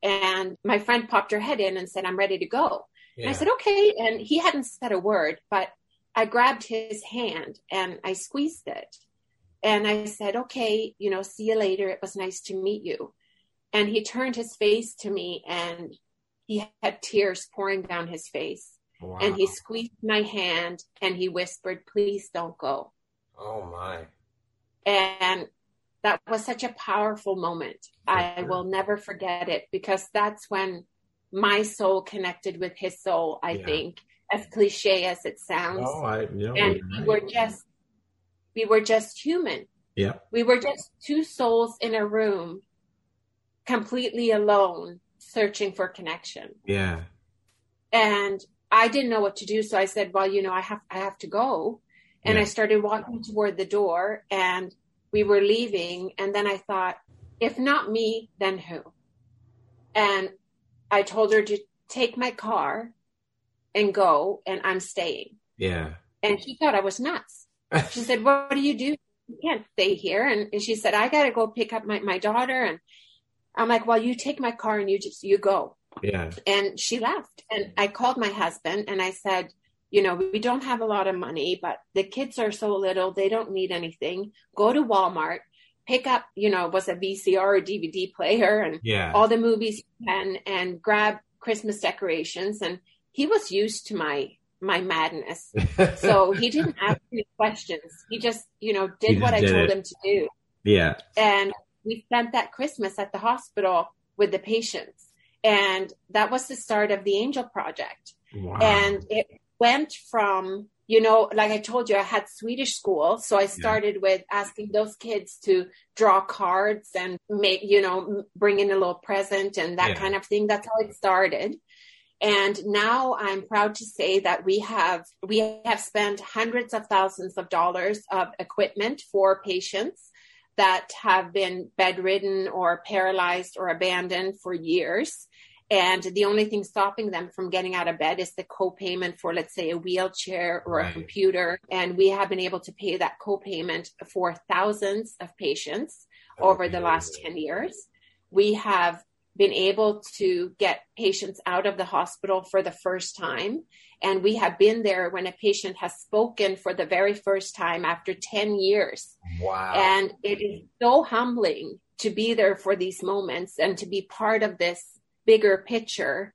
Speaker 2: and my friend popped her head in and said I'm ready to go. Yeah. I said okay and he hadn't said a word but I grabbed his hand and I squeezed it and I said okay you know see you later it was nice to meet you and he turned his face to me and he had tears pouring down his face. Wow. And he squeezed my hand and he whispered, Please don't go.
Speaker 1: Oh, my.
Speaker 2: And that was such a powerful moment. For I sure. will never forget it because that's when my soul connected with his soul, I yeah. think, as cliche as it sounds.
Speaker 1: Oh, I know.
Speaker 2: And we were just we were just human.
Speaker 1: Yeah.
Speaker 2: We were just two souls in a room completely alone searching for connection.
Speaker 1: Yeah.
Speaker 2: And I didn't know what to do. So I said, well, you know, I have, I have to go. And yeah. I started walking toward the door and we were leaving. And then I thought, if not me, then who? And I told her to take my car and go and I'm staying.
Speaker 1: Yeah.
Speaker 2: And she thought I was nuts. <laughs> She said, what do you do? You can't stay here. And she said, I got to go pick up my, my daughter. And I'm like, well, you take my car and you just, you go.
Speaker 1: Yeah.
Speaker 2: And she left. And I called my husband and I said, you know, we don't have a lot of money, but the kids are so little, they don't need anything. Go to Walmart, pick up, you know, was a VCR or DVD player and
Speaker 1: yeah.
Speaker 2: all the movies and and grab Christmas decorations. And he was used to my my madness. <laughs> so he didn't ask any questions. He just, you know, did what I did told it. him to do.
Speaker 1: Yeah.
Speaker 2: And we spent that Christmas at the hospital with the patients. And that was the start of the Angel Project. Wow. And it went from, you know, like I told you, I had Swedish school. So I started yeah. with asking those kids to draw cards and make, you know, bring in a little present and that yeah. kind of thing. That's how it started. And now I'm proud to say that we have, we have spent hundreds of thousands of dollars of equipment for patients that have been bedridden or paralyzed or abandoned for years. And the only thing stopping them from getting out of bed is the co-payment for, let's say, a wheelchair or right. a computer. And we have been able to pay that co-payment for thousands of patients over the last 10 years. We have been able to get patients out of the hospital for the first time. And we have been there when a patient has spoken for the very first time after 10 years.
Speaker 1: Wow.
Speaker 2: And it is so humbling to be there for these moments and to be part of this bigger picture.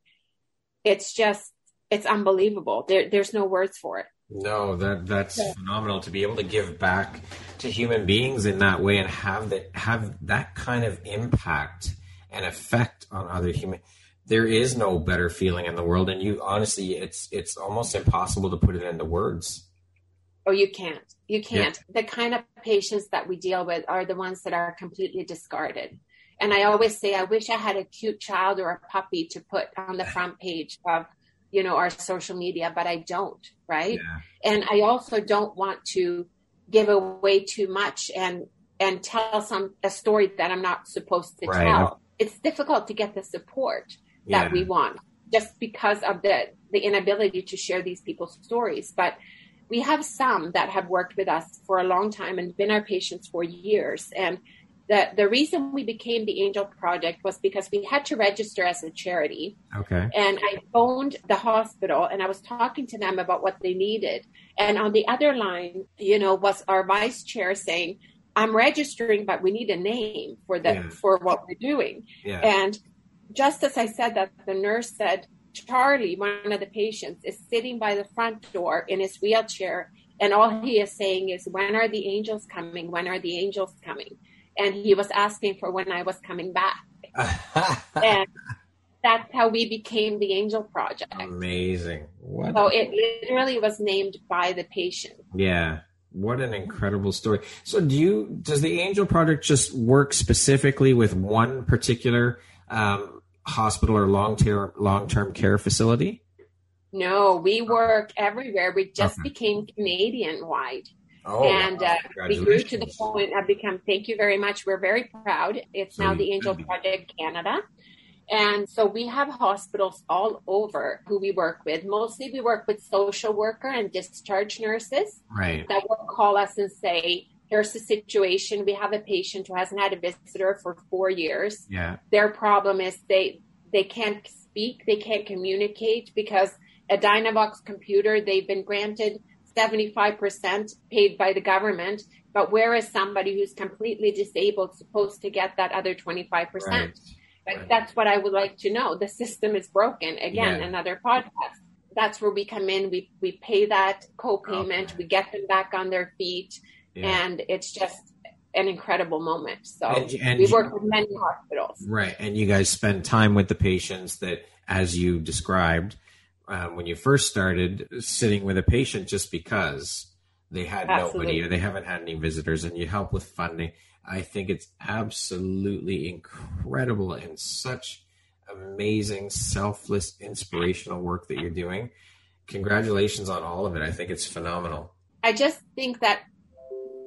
Speaker 2: It's just, it's unbelievable. There, there's no words for it.
Speaker 1: No, that that's yeah. phenomenal to be able to give back to human beings in that way and have that have that kind of impact and effect on other human there is no better feeling in the world. And you honestly it's it's almost impossible to put it into words.
Speaker 2: Oh you can't. You can't. Yeah. the kind of patients that we deal with are the ones that are completely discarded. And i always say i wish i had a cute child or a puppy to put on the front page of you know our social media but i don't right? Yeah. and i also don't want to give away too much and and tell some a story that i'm not supposed to right. tell it's difficult to get the support that yeah. we want just because of the the inability to share these people's stories. But we have some that have worked with us for a long time and been our patients for years. And the the reason we became the angel project was because we had to register as a charity.
Speaker 1: Okay.
Speaker 2: And i phoned the hospital and i was talking to them about what they needed. And on the other line you know was our vice chair saying I'm registering, but we need a name for the yeah. for what we're doing.
Speaker 1: Yeah.
Speaker 2: And just as I said that, the nurse said, Charlie, one of the patients, is sitting by the front door in his wheelchair, and all he is saying is, "When are the angels coming? When are the angels coming?" And he was asking for when I was coming back. <laughs> and that's how we became the Angel Project.
Speaker 1: Amazing.
Speaker 2: What? So it literally was named by the patient.
Speaker 1: Yeah. What an incredible story. So do you does the Angel Project just work specifically with one particular um, hospital or long term long term care facility?
Speaker 2: No, we work everywhere. We just okay. became Canadian wide. Oh, and wow. uh, we grew to the point of become. Thank you very much. We're very proud. It's now the Angel Project Canada, and so we have hospitals all over who we work with. Mostly we work with social worker and discharge nurses
Speaker 1: right.
Speaker 2: that will call us and say, here's the situation. We have a patient who hasn't had a visitor for four years.
Speaker 1: Yeah.
Speaker 2: Their problem is they they can't speak, they can't communicate because a Dynavox computer, they've been granted 75% paid by the government. But where is somebody who's completely disabled supposed to get that other 25%? Right. Right. That's what I would like to know. The system is broken. Again, yeah. another podcast. That's where we come in. We we pay that co-payment. Okay. We get them back on their feet, yeah. and it's just an incredible moment. So and, and we work with many hospitals.
Speaker 1: Right, and you guys spend time with the patients that, as you described, um, when you first started, sitting with a patient just because they had Absolutely. nobody or they haven't had any visitors, and you help with funding. I think it's absolutely incredible and such amazing, selfless, inspirational work that you're doing. Congratulations on all of it. I think it's phenomenal.
Speaker 2: I just think that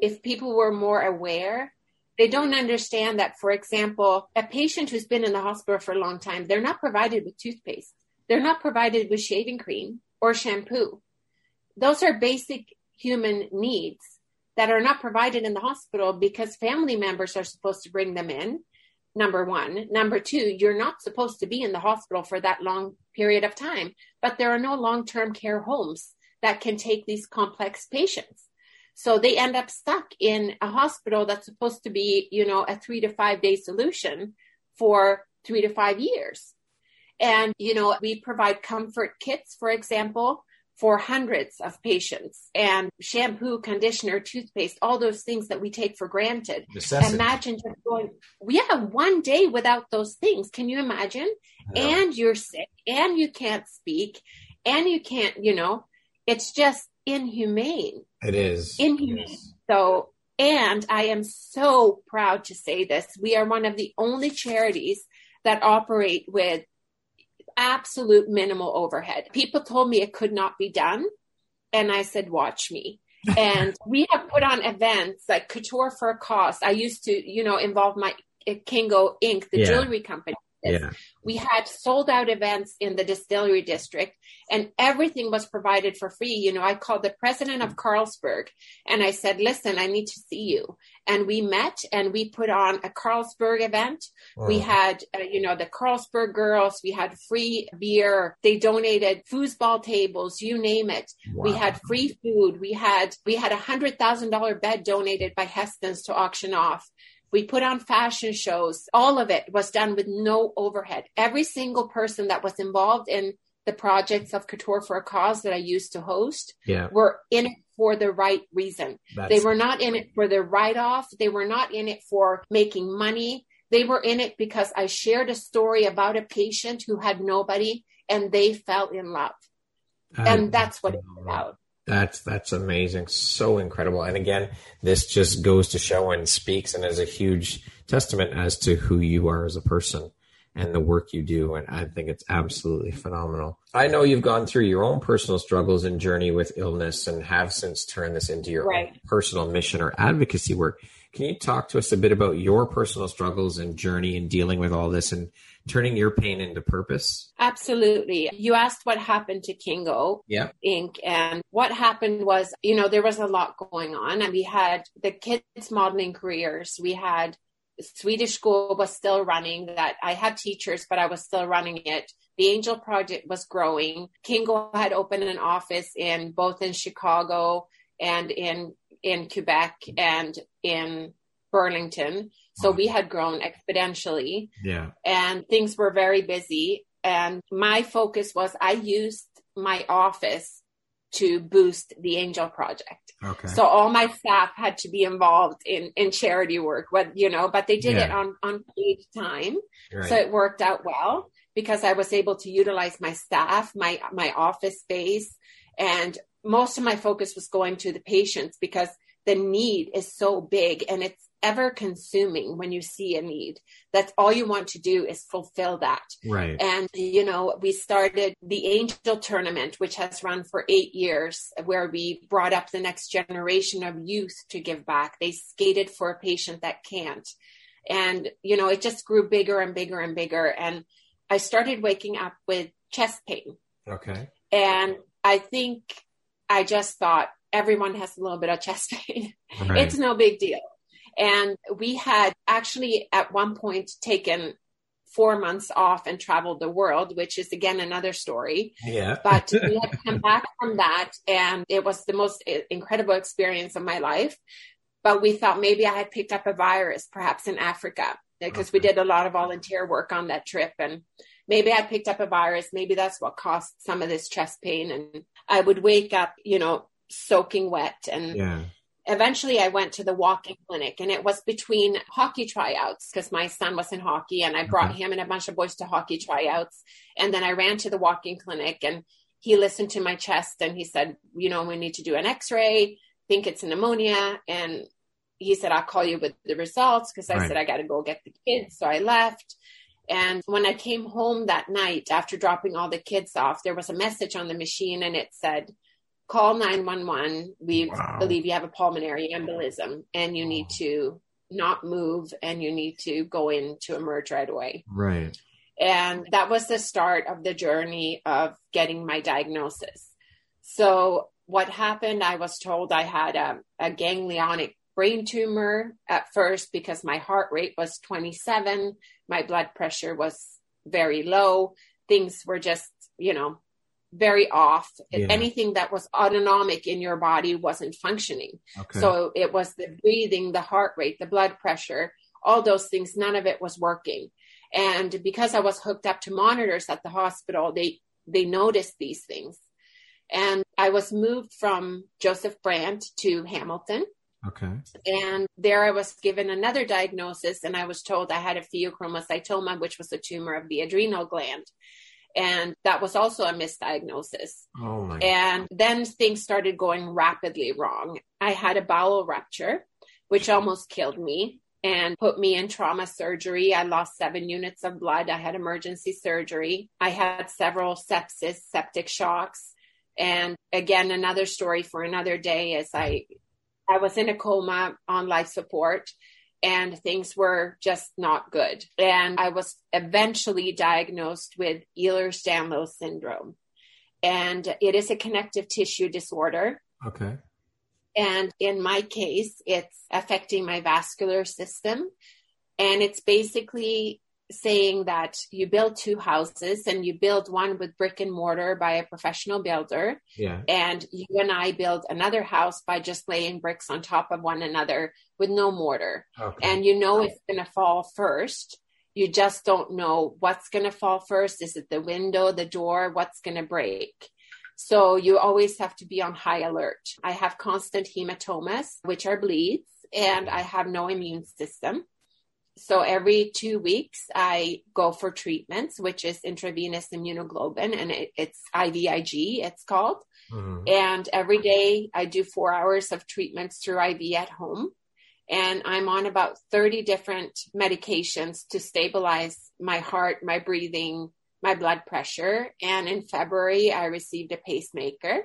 Speaker 2: if people were more aware, they don't understand that, for example, a patient who's been in the hospital for a long time, they're not provided with toothpaste. They're not provided with shaving cream or shampoo. Those are basic human needs that are not provided in the hospital because family members are supposed to bring them in. Number one. Number two, you're not supposed to be in the hospital for that long period of time, but there are no long term care homes that can take these complex patients. So they end up stuck in a hospital that's supposed to be, you know, a three to five day solution for three to five years. And, you know, we provide comfort kits, for example, for hundreds of patients and shampoo, conditioner, toothpaste, all those things that we take for granted. Necessity. Imagine just going, yeah, one day without those things. Can you imagine? And you're sick and you can't speak and you can't, you know, it's just inhumane.
Speaker 1: It is.
Speaker 2: Inhumane. It is. So, and I am so proud to say this. We are one of the only charities that operate with absolute minimal overhead. People told me it could not be done. And I said, watch me. <laughs> and we have put on events like Couture for a Cause. I used to, you know, involve my uh, Kingo Inc., the yeah. jewelry company.
Speaker 1: Yeah.
Speaker 2: We had sold out events in the distillery district and everything was provided for free. You know, I called the president of Carlsberg and I said, listen, I need to see you. And we met and we put on a Carlsberg event. Wow. We had, uh, you know, the Carlsberg girls, we had free beer. They donated foosball tables, you name it. Wow. We had free food. We had, we had a hundred thousand dollar bed donated by Hästens to auction off. We put on fashion shows. All of it was done with no overhead. Every single person that was involved in the projects of Couture for a Cause that I used to host
Speaker 1: yeah.
Speaker 2: were in it for the right reason. That's... They were not in it for the write off. They were not in it for making money. They were in it because I shared a story about a patient who had nobody and they fell in love. Uh, and that's what it's about.
Speaker 1: That's that's amazing. So incredible. And again, this just goes to show and speaks and is a huge testament as to who you are as a person and the work you do. And I think it's absolutely phenomenal. I know you've gone through your own personal struggles and journey with illness and have since turned this into your right. personal mission or advocacy work. Can you talk to us a bit about your personal struggles and journey in dealing with all this and turning your pain into purpose?
Speaker 2: Absolutely. You asked what happened to Kingo
Speaker 1: yeah.
Speaker 2: Inc. And what happened was, you know, there was a lot going on. And we had the kids' modeling careers. We had Swedish school was still running that I had teachers, but I was still running it. The Angel Project was growing. Kingo had opened an office in both in Chicago and in in Quebec and in Burlington. So we had grown exponentially.
Speaker 1: Yeah.
Speaker 2: And things were very busy. And my focus was I used my office to boost the Angel Project.
Speaker 1: Okay.
Speaker 2: So all my staff had to be involved in, in charity work, what, you know, but they did yeah. it on, on paid time. Right. So it worked out well because I was able to utilize my staff, my, my office space. And most of my focus was going to the patients because the need is so big and it's ever consuming when you see a need. That's all you want to do is fulfill that.
Speaker 1: Right.
Speaker 2: And, you know, we started the Angel Tournament, which has run for eight years, where we brought up the next generation of youth to give back. They skated for a patient that can't. And, you know, it just grew bigger and bigger and bigger. And I started waking up with chest pain.
Speaker 1: Okay.
Speaker 2: And I think I just thought everyone has a little bit of chest pain. <laughs> Right. It's no big deal. And we had actually at one point taken four months off and traveled the world, which is again another story.
Speaker 1: Yeah. <laughs>
Speaker 2: but we had come back from that and it was the most incredible experience of my life. But we thought maybe I had picked up a virus, perhaps in Africa, because we did a lot of volunteer work on that trip. And maybe I picked up a virus. Maybe that's what caused some of this chest pain. And I would wake up, you know, soaking wet and
Speaker 1: yeah
Speaker 2: eventually I went to the walking clinic and it was between hockey tryouts because my son was in hockey and I mm-hmm. brought him and a bunch of boys to hockey tryouts. And then I ran to the walking clinic and he listened to my chest and he said, you know, we need to do an x-ray, think it's pneumonia. And he said, I'll call you with the results because I right. said, I got to go get the kids. So I left. And when I came home that night after dropping all the kids off, there was a message on the machine and it said, call 911. We wow. believe you have a pulmonary embolism and you need to not move and you need to go in to emerge right away.
Speaker 1: Right.
Speaker 2: And that was the start of the journey of getting my diagnosis. So what happened, I was told I had a, a ganglionic brain tumor at first because my heart rate was 27. My blood pressure was very low. Things were just, you know, very off. Yeah. Anything that was autonomic in your body wasn't functioning. Okay. So it was the breathing, the heart rate, the blood pressure, all those things, none of it was working. And because I was hooked up to monitors at the hospital, they, they noticed these things. And I was moved from Joseph Brant to Hamilton.
Speaker 1: Okay.
Speaker 2: And there I was given another diagnosis and I was told I had a pheochromocytoma, which was a tumor of the adrenal gland and that was also a misdiagnosis.
Speaker 1: Oh my.
Speaker 2: And then things started going rapidly wrong. I had a bowel rupture, which almost killed me and put me in trauma surgery. I lost seven units of blood. I had emergency surgery. I had several sepsis, septic shocks. And again, another story for another day as I, I was in a coma on life support and things were just not good. And I was eventually diagnosed with Ehlers-Danlos syndrome. And it is a connective tissue disorder.
Speaker 1: Okay.
Speaker 2: And in my case, it's affecting my vascular system. And it's basically saying that you build two houses and you build one with brick and mortar by a professional builder.
Speaker 1: Yeah.
Speaker 2: And you and I build another house by just laying bricks on top of one another with no mortar. Okay. And you know it's going to fall first. You just don't know what's going to fall first. Is it the window, the door? What's going to break? So you always have to be on high alert. I have constant hematomas, which are bleeds, and I have no immune system so every two weeks i go for treatments which is intravenous immunoglobulin and it, it's ivig it's called. Mm-hmm. and every day i do four hours of treatments through iv at home. And i'm on about 30 different medications to stabilize my heart my breathing my blood pressure. And in february i received a pacemaker.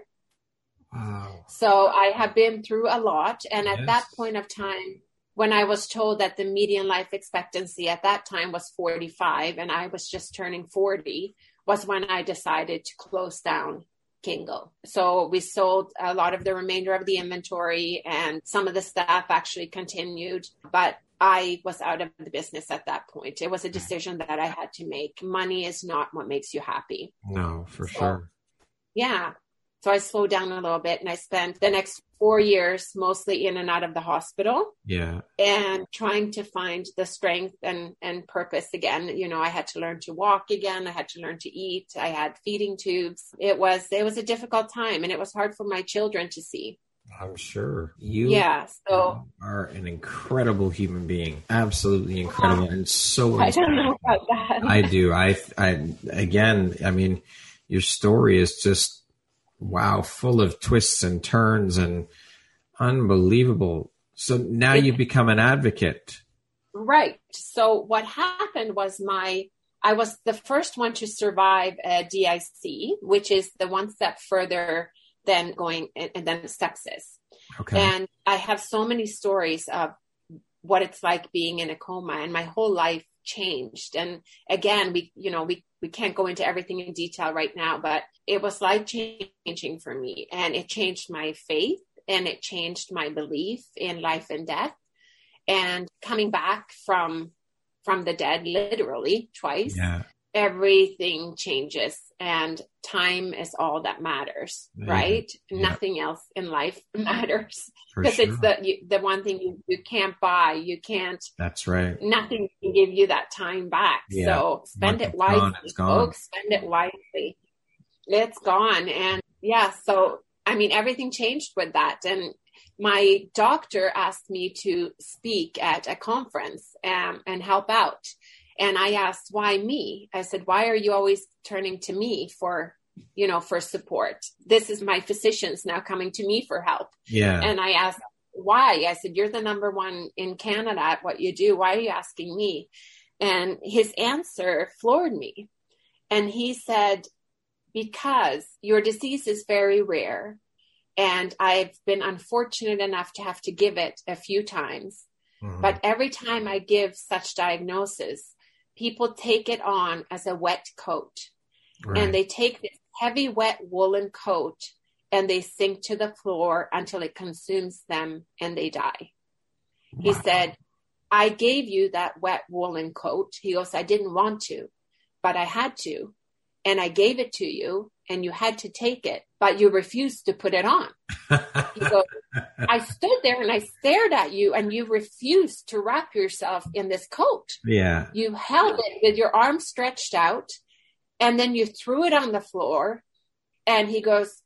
Speaker 1: Wow.
Speaker 2: So i have been through a lot. And yes. at that point of time when I was told that the median life expectancy at that time was 45 and I was just turning 40 was when I decided to close down Kingo. So we sold a lot of the remainder of the inventory and some of the staff actually continued, but I was out of the business at that point. It was a decision that I had to make. Money is not what makes you happy.
Speaker 1: No, for so, sure.
Speaker 2: Yeah. So I slowed down a little bit and I spent the next four years mostly in and out of the hospital.
Speaker 1: Yeah.
Speaker 2: And trying to find the strength and, and purpose again. You know, I had to learn to walk again. I had to learn to eat. I had feeding tubes. It was, it was a difficult time and it was hard for my children to see.
Speaker 1: I'm sure you
Speaker 2: yeah, so,
Speaker 1: are an incredible human being. Absolutely incredible and so <laughs>
Speaker 2: I don't know about that.
Speaker 1: I do. I I again, I mean, your story is just wow, full of twists and turns and unbelievable. So now you become an advocate.
Speaker 2: Right. So what happened was my I was the first one to survive a DIC, which is the one step further than going and then sepsis.
Speaker 1: Okay.
Speaker 2: And I have so many stories of what it's like being in a coma and my whole life changed. And again, we, you know, we, we can't go into everything in detail right now, but it was life changing for me and it changed my faith and it changed my belief in life and death and coming back from from the dead literally twice
Speaker 1: yeah.
Speaker 2: Everything changes and time is all that matters yeah. right yeah. nothing else in life <laughs> matters because sure. it's the you, the one thing you, you can't buy you can't
Speaker 1: that's right
Speaker 2: nothing can give you that time back yeah. so spend Once it wisely folks spend it wisely it's gone. And yeah, so I mean, everything changed with that. And my doctor asked me to speak at a conference um, and help out. And I asked, why me? I said, why are you always turning to me for, you know, for support? This is my physicians now coming to me for help.
Speaker 1: Yeah.
Speaker 2: And I asked, why? I said, you're the number one in Canada at what you do. Why are you asking me? And his answer floored me. And he said, because your disease is very rare. And I've been unfortunate enough to have to give it a few times. Mm-hmm. But every time I give such diagnosis, people take it on as a wet coat. Right. And they take this heavy, wet woolen coat and they sink to the floor until it consumes them and they die. Wow. He said, I gave you that wet woolen coat. He goes, I didn't want to, but I had to and I gave it to you and you had to take it, but you refused to put it on. <laughs> goes, I stood there and I stared at you and you refused to wrap yourself in this coat.
Speaker 1: Yeah.
Speaker 2: You held it with your arms stretched out and then you threw it on the floor. And he goes,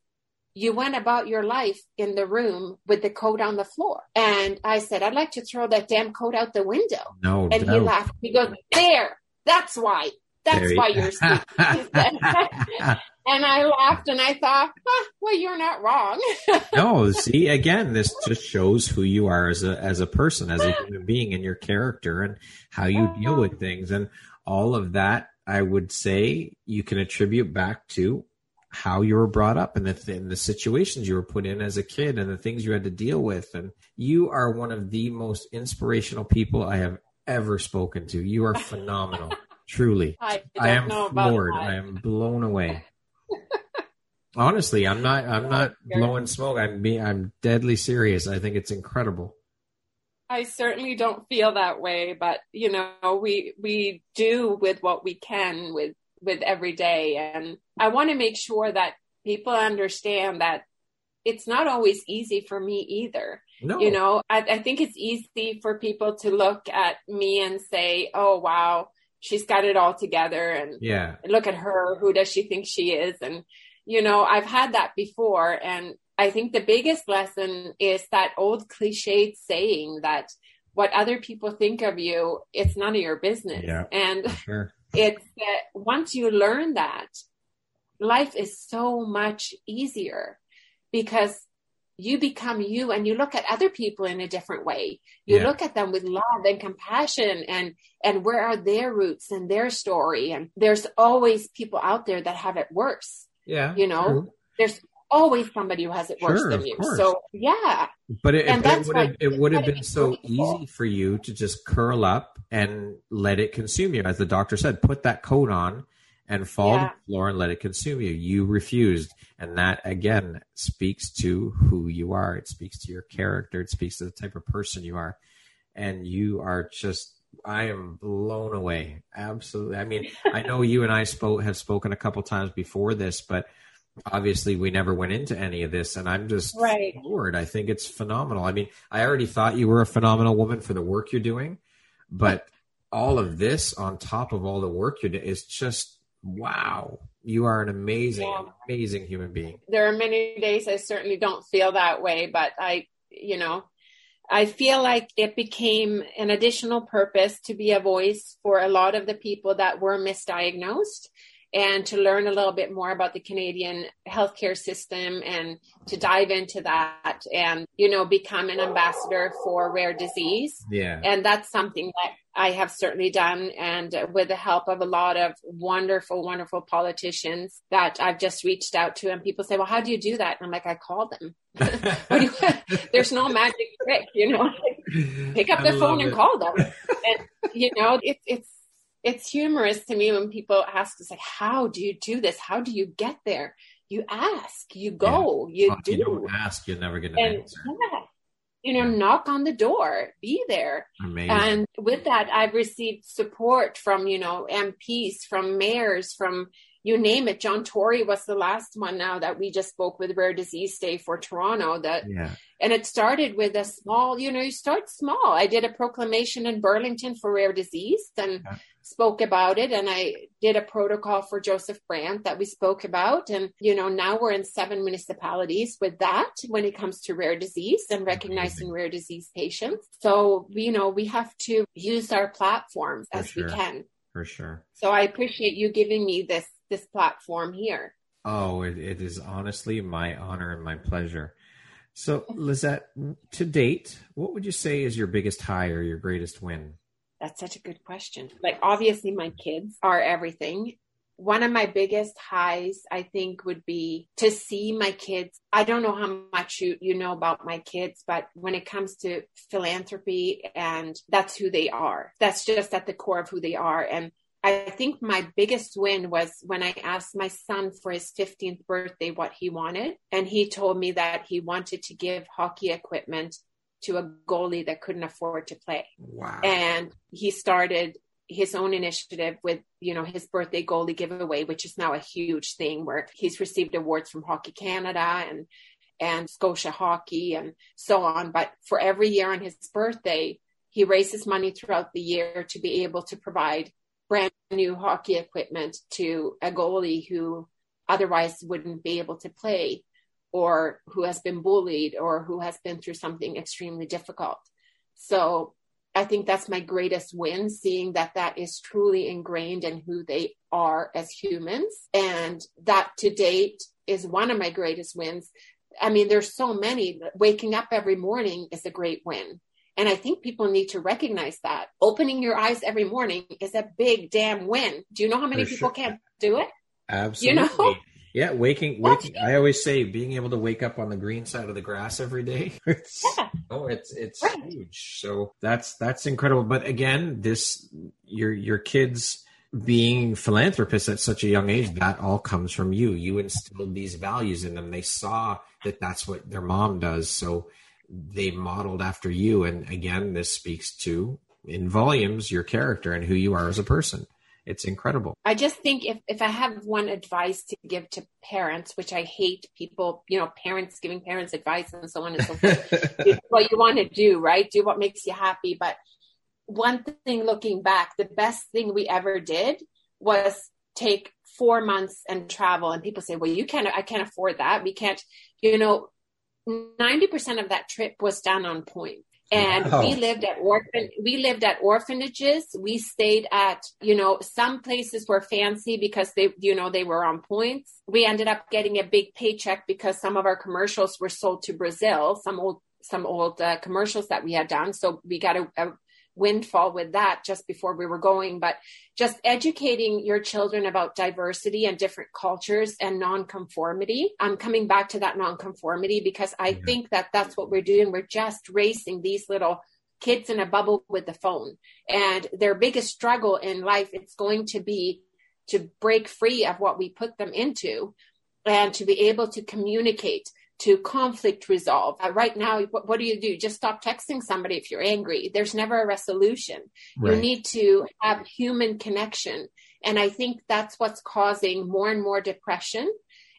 Speaker 2: you went about your life in the room with the coat on the floor. And I said, I'd like to throw that damn coat out the window.
Speaker 1: No.
Speaker 2: And
Speaker 1: no.
Speaker 2: he laughed. He goes, there, that's why. That's why you're. <laughs> <laughs> and I laughed and I thought, huh, well, you're not wrong. <laughs>
Speaker 1: no, see, again, this just shows who you are as a as a person, as a human being, and your character, and how you deal with things, and all of that. I would say you can attribute back to how you were brought up and the, and the situations you were put in as a kid and the things you had to deal with. And you are one of the most inspirational people I have ever spoken to. You are phenomenal. <laughs> Truly.
Speaker 2: I, I am floored.
Speaker 1: I am blown away. Honestly, I'm not I'm oh, not blowing smoke. I'm being I'm deadly serious. I think it's incredible.
Speaker 2: I certainly don't feel that way, but you know, we we do with what we can with with every day and I want to make sure that people understand that it's not always easy for me either. No. You know, I, I think it's easy for people to look at me and say, "Oh, wow, she's got it all together," and
Speaker 1: yeah,
Speaker 2: look at her. Who does she think she is? And you know, I've had that before, and I think the biggest lesson is that old cliched saying that what other people think of you, it's none of your business.
Speaker 1: Yeah,
Speaker 2: and
Speaker 1: sure. <laughs>
Speaker 2: it's that once you learn that, life is so much easier because you become you and you look at other people in a different way. You yeah. look at them with love and compassion and and where are their roots and their story? And there's always people out there that have it worse.
Speaker 1: Yeah
Speaker 2: you know true. there's always somebody who has it worse sure, than you. so yeah.
Speaker 1: But it, it, it would have, it would have been so easy for you to just curl up and let it consume you as the doctor said. Put that coat on and fall yeah. to the floor and let it consume you. You refused. And that again speaks to who you are. It speaks to your character. It speaks to the type of person you are. And you are just I am blown away. Absolutely. I mean, I know you and I spoke have spoken a couple times before this, but obviously we never went into any of this and I'm just
Speaker 2: right.
Speaker 1: floored. I think it's phenomenal. I mean, I already thought you were a phenomenal woman for the work you're doing, but all of this on top of all the work you're doing is just wow, you are an amazing, yeah. amazing human being.
Speaker 2: There are many days I certainly don't feel that way, but I, you know, I feel like it became an additional purpose to be a voice for a lot of the people that were misdiagnosed and to learn a little bit more about the Canadian healthcare system and to dive into that and, you know, become an ambassador for rare disease.
Speaker 1: Yeah.
Speaker 2: And that's something that I have certainly done. And with the help of a lot of wonderful, wonderful politicians that I've just reached out to and people say, well, how do you do that? And I'm like, I call them. <laughs> <laughs> <laughs> there's no magic trick, you know, pick up the phone and call them. And, you know, it, it's, it's humorous to me when people ask us like, how do you do this? How do you get there? You ask, you go, yeah. you do.
Speaker 1: You don't ask, you're never going to answer.
Speaker 2: Yeah, you know, knock on the door, be there.
Speaker 1: Amazing.
Speaker 2: And with that, I've received support from, you know, MPs, from mayors, from you name it. John Tory was the last one now that we just spoke with Rare Disease Day for Toronto. That
Speaker 1: yeah.
Speaker 2: and it started with a small, you know, you start small. I did a proclamation in Burlington for rare disease and yeah spoke about it and I did a protocol for Joseph Brant that we spoke about. And, you know, now we're in seven municipalities with that when it comes to rare disease and recognizing rare disease patients. So, you know, we have to use our platforms for as sure. we can.
Speaker 1: For sure.
Speaker 2: So I appreciate you giving me this this platform here.
Speaker 1: Oh, it, it is honestly my honor and my pleasure. So, Lizette, to date, what would you say is your biggest high or your greatest win?
Speaker 2: That's such a good question. Like, obviously, my kids are everything. One of my biggest highs, I think, would be to see my kids. I don't know how much you, you know about my kids, but when it comes to philanthropy, and that's who they are, that's just at the core of who they are. And I think my biggest win was when I asked my son for his 15th birthday what he wanted. And he told me that he wanted to give hockey equipment to a goalie that couldn't afford to play.
Speaker 1: Wow.
Speaker 2: And he started his own initiative with, you know, his birthday goalie giveaway, which is now a huge thing where he's received awards from Hockey Canada and and Scotia Hockey and so on. But for every year on his birthday, he raises money throughout the year to be able to provide brand new hockey equipment to a goalie who otherwise wouldn't be able to play or who has been bullied or who has been through something extremely difficult. So I think that's my greatest win, seeing that that is truly ingrained in who they are as humans. And that to date is one of my greatest wins. I mean, there's so many. Waking up every morning is a great win. And I think people need to recognize that. Opening your eyes every morning is a big damn win. Do you know how many For people sure. can't do it?
Speaker 1: Absolutely. You know? Yeah, waking, waking. I always say being able to wake up on the green side of the grass every day. <laughs> It's, yeah. Oh, it's it's right. huge. So that's that's incredible. But again, this your your kids being philanthropists at such a young age, that all comes from you. You instilled these values in them. They saw that that's what their mom does, so they modeled after you. And again, this speaks to in volumes your character and who you are as a person it's incredible.
Speaker 2: I just think if, if I have one advice to give to parents, which I hate people, you know, parents giving parents advice and so on and so forth, <laughs> do what you want to do, right? Do what makes you happy. But one thing looking back, the best thing we ever did was take four months and travel. And people say, well, you can't, I can't afford that. We can't, you know, 90% of that trip was done on point and wow. we lived at orphan we lived at orphanages. We stayed at you know some places were fancy because they you know they were on points. We ended up getting a big paycheck because some of our commercials were sold to brazil some old some old uh, commercials that we had done. So we got a, a windfall with that just before we were going, but just educating your children about diversity and different cultures and nonconformity. I'm coming back to that nonconformity because I yeah. think that that's what we're doing. We're just racing these little kids in a bubble with the phone and their biggest struggle in life it's going to be to break free of what we put them into and to be able to communicate to conflict resolve. Uh, right now, what, what, do you do? Just stop texting somebody if you're angry. There's never a resolution. Right. You need to have human connection. And I think that's what's causing more and more depression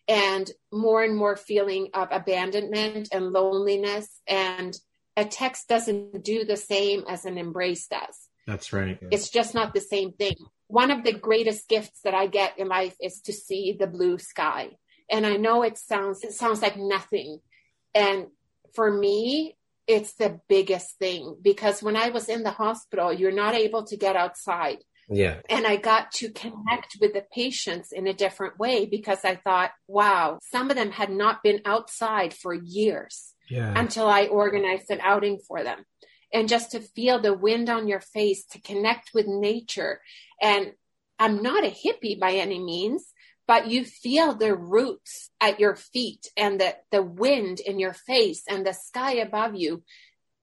Speaker 2: and more and more feeling of abandonment and loneliness. And a text doesn't do the same as an embrace does.
Speaker 1: That's right.
Speaker 2: It's just not the same thing. One of the greatest gifts that I get in life is to see the blue sky and I know it sounds it sounds like nothing. And for me, it's the biggest thing because when I was in the hospital, you're not able to get outside.
Speaker 1: Yeah.
Speaker 2: And I got to connect with the patients in a different way because I thought, wow, some of them had not been outside for years
Speaker 1: yeah.
Speaker 2: until I organized an outing for them. And just to feel the wind on your face, to connect with nature. And I'm not a hippie by any means, but you feel the roots at your feet and the, the wind in your face and the sky above you.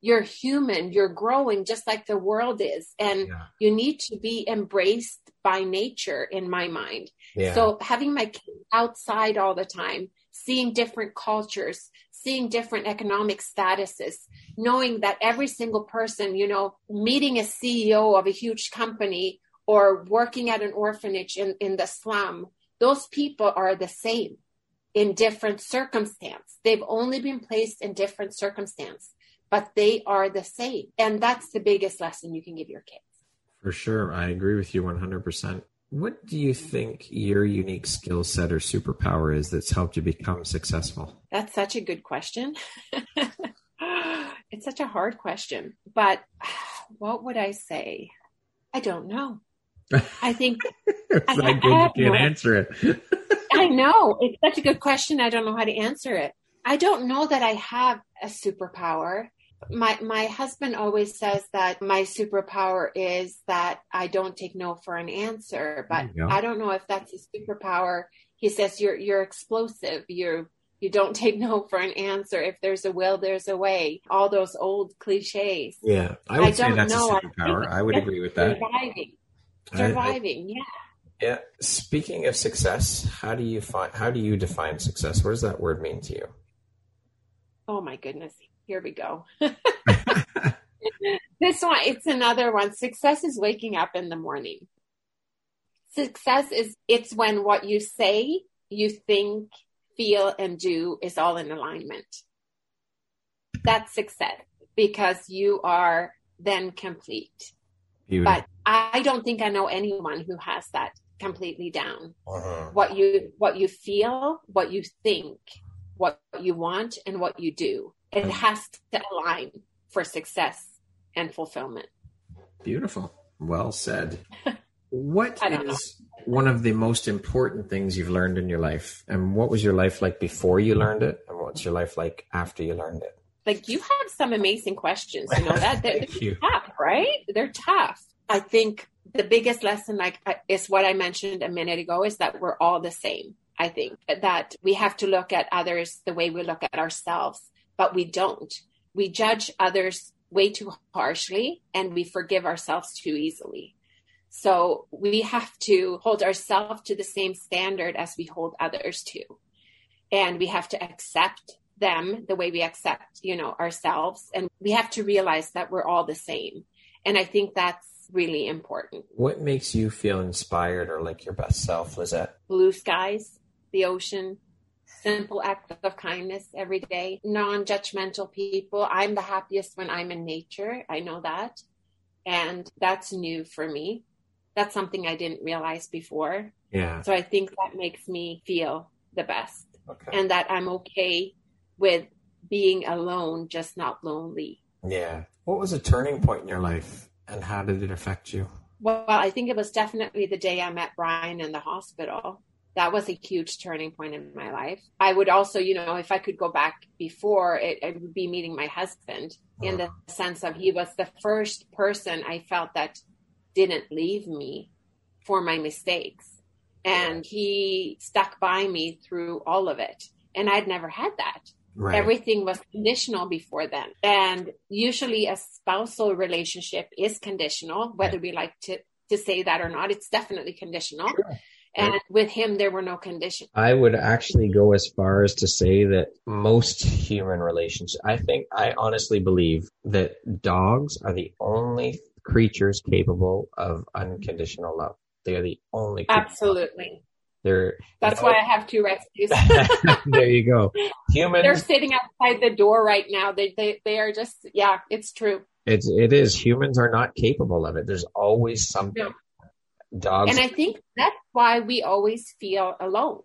Speaker 2: You're human, you're growing just like the world is. And yeah. you need to be embraced by nature, in my mind. Yeah. So having my kids outside all the time, seeing different cultures, seeing different economic statuses, knowing that every single person, you know, meeting a CEO of a huge company or working at an orphanage in, in the slum those people are the same in different circumstance. They've only been placed in different circumstance, but they are the same. And that's the biggest lesson you can give your kids.
Speaker 1: For sure. I agree with you 100%. What do you think your unique skill set or superpower is that's helped you become successful?
Speaker 2: That's such a good question. <laughs> it's such a hard question, but what would I say? I don't know. I think <laughs>
Speaker 1: I, you can't answer it. <laughs>
Speaker 2: I know. It's such a good question. I don't know how to answer it. I don't know that I have a superpower. My my husband always says that my superpower is that I don't take no for an answer, but I don't know if that's a superpower. He says you're you're explosive. You're you don't take no for an answer. If there's a will, there's a way. All those old cliches.
Speaker 1: Yeah, I would I say that's know. a superpower. I, I would agree with that.
Speaker 2: Surviving surviving. I, yeah.
Speaker 1: Yeah. Speaking of success, how do you find how do you define success? What does that word mean to you?
Speaker 2: Oh my goodness. Here we go. <laughs> this one, it's another one. Success is waking up in the morning. Success is it's when what you say, you think, feel, and do is all in alignment. That's success because you are then complete. But I don't think I know anyone who has that completely down. Uh-huh. What you what you feel, what you think, what you want, and what you do. It has to align for success and fulfillment.
Speaker 1: Beautiful. Well said. <laughs> What is know. one of the most important things you've learned in your life? And what was your life like before you learned it? And what's your life like after you learned it?
Speaker 2: like you have some amazing questions. You know that they're, they're tough, right? They're tough. I think the biggest lesson, like, is what I mentioned a minute ago, is that we're all the same. I think that we have to look at others the way we look at ourselves, but we don't. We judge others way too harshly and we forgive ourselves too easily. So we have to hold ourselves to the same standard as we hold others to. And we have to accept them the way we accept, you know, ourselves. And we have to realize that we're all the same. And I think that's really important.
Speaker 1: What makes you feel inspired or like your best self, Lizette?
Speaker 2: Blue skies, the ocean, simple acts of kindness every day, non judgmental people. I'm the happiest when I'm in nature. I know that. And that's new for me. That's something I didn't realize before.
Speaker 1: Yeah.
Speaker 2: So I think that makes me feel the best. Okay. And that I'm okay with being alone, just not lonely.
Speaker 1: Yeah. What was a turning point in your life and how did it affect you?
Speaker 2: Well, I think it was definitely the day I met Brian in the hospital. That was a huge turning point in my life. I would also, you know, if I could go back before, it, it would be meeting my husband in the mm. sense of he was the first person I felt that didn't leave me for my mistakes. And he stuck by me through all of it. And I'd never had that. Right. Everything was conditional before then. And usually a spousal relationship is conditional, whether right. we like to, to say that or not. It's definitely conditional. Sure. And with him, there were no conditions.
Speaker 1: I would actually go as far as to say that most human relationships, I think, I honestly believe that dogs are the only creatures capable of unconditional love. They are the only.
Speaker 2: Absolutely.
Speaker 1: They're
Speaker 2: that's why I have two rescues. <laughs>
Speaker 1: there you go.
Speaker 2: Humans. They're sitting outside the door right now. They they they are just yeah. It's true.
Speaker 1: It's it is. Humans are not capable of it. There's always something. No. Dogs.
Speaker 2: And I think that's why we always feel alone.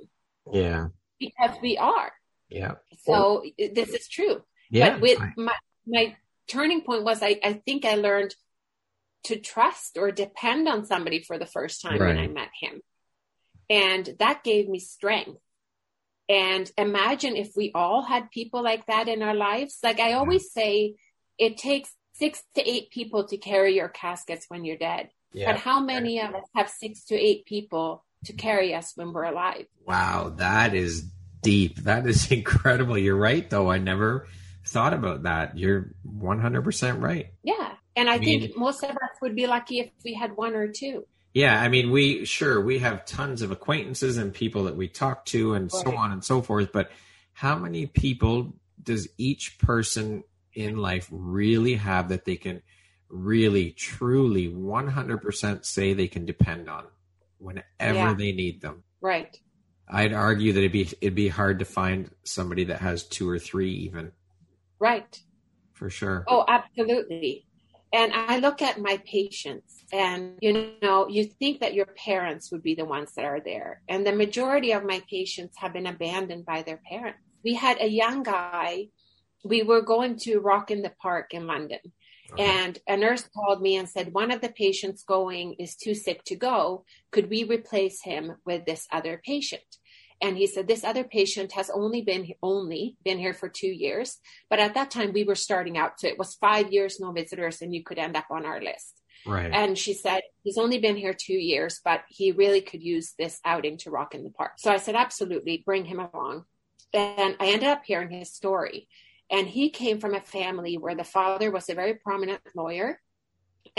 Speaker 1: Yeah.
Speaker 2: Because we are.
Speaker 1: Yeah.
Speaker 2: So this is true. Yeah. But with my my turning point was I I think I learned to trust or depend on somebody for the first time right. when I met him. And that gave me strength. And imagine if we all had people like that in our lives. Like I always say, it takes six to eight people to carry your caskets when you're dead. Yeah. But how many of us have six to eight people to carry us when we're alive?
Speaker 1: Wow, that is deep. That is <laughs> incredible. You're right, though. I never thought about that. You're 100% right.
Speaker 2: Yeah. And I, I mean, think most of us would be lucky if we had one or two.
Speaker 1: Yeah, I mean, we sure we have tons of acquaintances and people that we talk to and right. so on and so forth. But how many people does each person in life really have that they can really, truly, 100% say they can depend on whenever yeah. they need them?
Speaker 2: Right.
Speaker 1: I'd argue that it'd be it'd be hard to find somebody that has two or three even.
Speaker 2: Right.
Speaker 1: For sure.
Speaker 2: Oh, absolutely. And I look at my patients and, you know, you think that your parents would be the ones that are there. And the majority of my patients have been abandoned by their parents. We had a young guy, we were going to Rock in the Park in London. Okay. And a nurse called me and said, one of the patients going is too sick to go. Could we replace him with this other patient? And he said, this other patient has only been only been here for two years. But at that time we were starting out. So it was five years, no visitors, and you could end up on our list.
Speaker 1: Right.
Speaker 2: And she said, he's only been here two years, but he really could use this outing to rock in the park. So I said, absolutely, bring him along. And I ended up hearing his story. And he came from a family where the father was a very prominent lawyer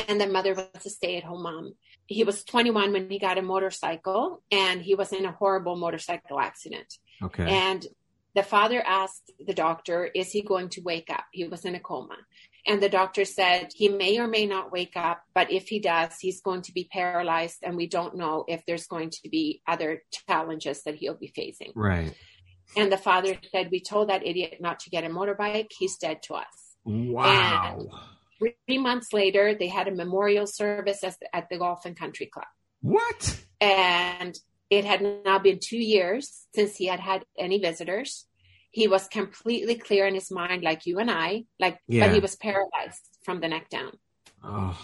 Speaker 2: and the mother was a stay at home mom he was 21 when he got a motorcycle and he was in a horrible motorcycle accident.
Speaker 1: Okay.
Speaker 2: And the father asked the doctor, is he going to wake up? He was in a coma. And the doctor said he may or may not wake up, but if he does, he's going to be paralyzed and we don't know if there's going to be other challenges that he'll be facing.
Speaker 1: Right.
Speaker 2: And the father said, we told that idiot not to get a motorbike. He's dead to us.
Speaker 1: Wow. And
Speaker 2: Three months later, they had a memorial service at the Golf and Country Club.
Speaker 1: What?
Speaker 2: And it had now been two years since he had had any visitors. He was completely clear in his mind, like you and I, like, yeah. but he was paralyzed from the neck down.
Speaker 1: Oh.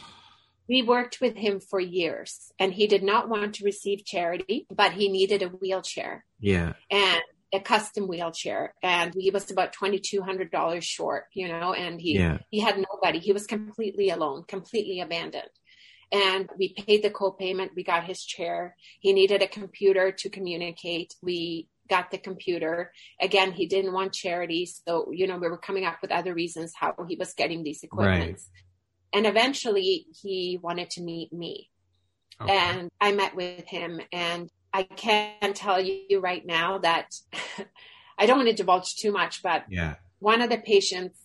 Speaker 2: We worked with him for years and he did not want to receive charity, but he needed a wheelchair.
Speaker 1: Yeah.
Speaker 2: And a custom wheelchair and he was about $2200 short you know and he yeah. he had nobody he was completely alone completely abandoned and we paid the co-payment. We got his chair. He needed a computer to communicate. We got the computer. Again, he didn't want charity. So, you know, we were coming up with other reasons how he was getting these equipments. Right. And eventually he wanted to meet me. Okay. And I met with him and I can't tell you right now that <laughs> I don't want to divulge too much, but
Speaker 1: yeah.
Speaker 2: one of the patients,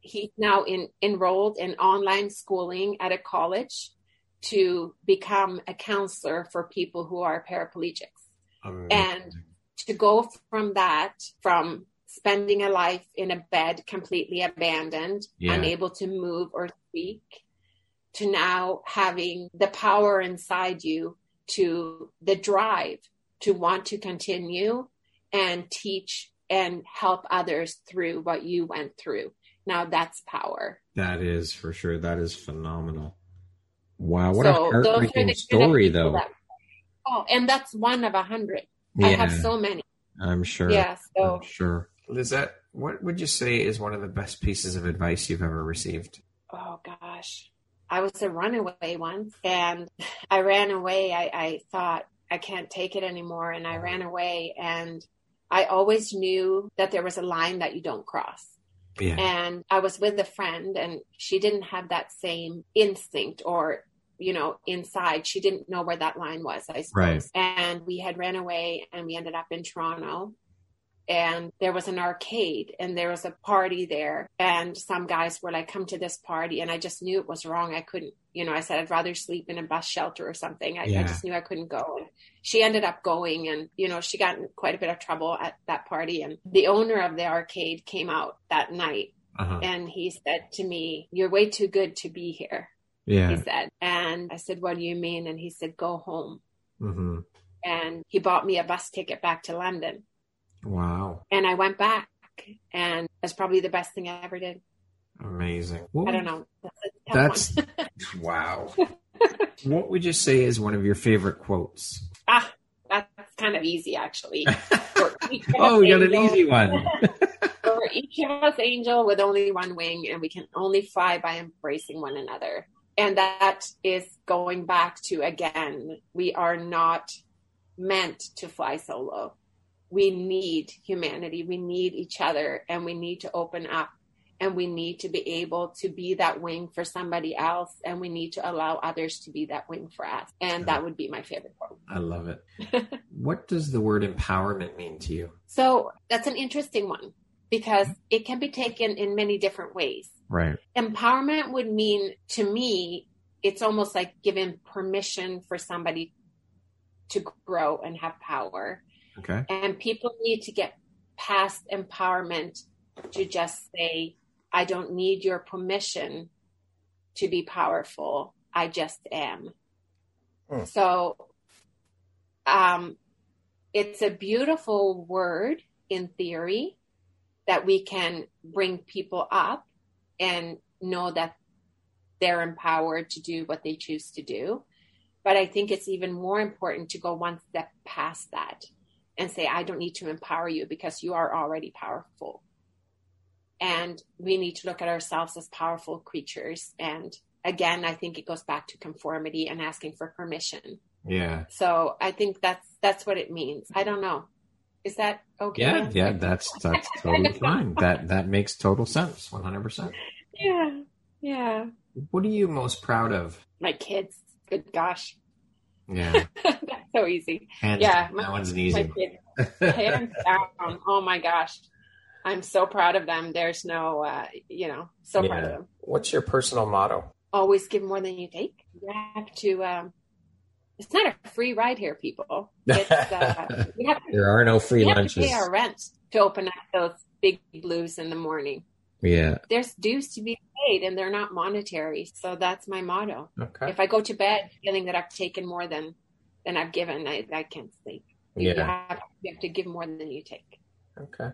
Speaker 2: he's now in, enrolled in online schooling at a college to become a counselor for people who are paraplegics. Oh, Amazing. And to go from that, from spending a life in a bed completely abandoned, yeah. unable to move or speak, to now having the power inside you to the drive to want to continue and teach and help others through what you went through. Now that's power.
Speaker 1: That is for sure. That is phenomenal. Wow, what so a heartbreaking story, though. That,
Speaker 2: oh, and that's one of a hundred. Yeah. I have so many.
Speaker 1: I'm sure.
Speaker 2: Yeah, so
Speaker 1: I'm sure. Lizette, what would you say is one of the best pieces of advice you've ever received?
Speaker 2: Oh gosh. I was a runaway once and <laughs> I ran away. I, I thought I can't take it anymore. And I ran away and I always knew that there was a line that you don't cross. Yeah. And I was with a friend and she didn't have that same instinct or, you know, inside. She didn't know where that line was, I suppose. Right. And we had ran away and we ended up in Toronto and there was an arcade and there was a party there and some guys were like come to this party and i just knew it was wrong i couldn't you know i said i'd rather sleep in a bus shelter or something i, yeah. I just knew i couldn't go and she ended up going and you know she got in quite a bit of trouble at that party and the owner of the arcade came out that night uh-huh. and he said to me you're way too good to be here yeah he said and i said what do you mean and he said go home mm-hmm. and he bought me a bus ticket back to london
Speaker 1: Wow.
Speaker 2: And I went back and that's probably the best thing I ever did.
Speaker 1: Amazing.
Speaker 2: What I don't know.
Speaker 1: That's, that's <laughs> wow. what would you say is one of your favorite quotes?
Speaker 2: Ah, that's kind of easy actually. <laughs>
Speaker 1: oh, you got an easy one. <laughs>
Speaker 2: for each of us angel with only one wing and we can only fly by embracing one another. And that is going back to again, we are not meant to fly solo we need humanity. We need each other and we need to open up and we need to be able to be that wing for somebody else and we need to allow others to be that wing for us. And that would be my favorite quote.
Speaker 1: I love it. <laughs> what does the word empowerment mean to you?
Speaker 2: So that's an interesting one because it can be taken in many different ways.
Speaker 1: Right.
Speaker 2: Empowerment would mean to me, it's almost like giving permission for somebody to grow and have power
Speaker 1: Okay.
Speaker 2: And people need to get past empowerment to just say, I don't need your permission to be powerful. I just am. Hmm. So, um, it's a beautiful word in theory that we can bring people up and know that they're empowered to do what they choose to do. But I think it's even more important to go one step past that and say, I don't need to empower you because you are already powerful. And we need to look at ourselves as powerful creatures. And again, I think it goes back to conformity and asking for permission.
Speaker 1: Yeah.
Speaker 2: So I think that's that's what it means. I don't know. Is that okay?
Speaker 1: Yeah, yeah, that's that's totally <laughs> fine. That that makes total sense. One hundred percent.
Speaker 2: Yeah. Yeah.
Speaker 1: What are you most proud of?
Speaker 2: My kids. Good gosh.
Speaker 1: Yeah. <laughs>
Speaker 2: That's so easy.
Speaker 1: Hands
Speaker 2: yeah.
Speaker 1: My, that one's an easy <laughs>
Speaker 2: hands down. Oh my gosh. I'm so proud of them. There's no, uh, you know, so yeah. proud of them.
Speaker 1: What's your personal motto?
Speaker 2: Always give more than you take. You have to, um, it's not a free ride here, people. <laughs> It's, uh,
Speaker 1: we have to, there are no free
Speaker 2: we
Speaker 1: lunches.
Speaker 2: Have to pay our rent to open up those big blues in the morning.
Speaker 1: Yeah.
Speaker 2: There's dues to be paid and they're not monetary. So that's my motto.
Speaker 1: Okay.
Speaker 2: If I go to bed feeling that I've taken more than than I've given, I, I can't sleep. Yeah. You have, you have to give more than you take.
Speaker 1: Okay.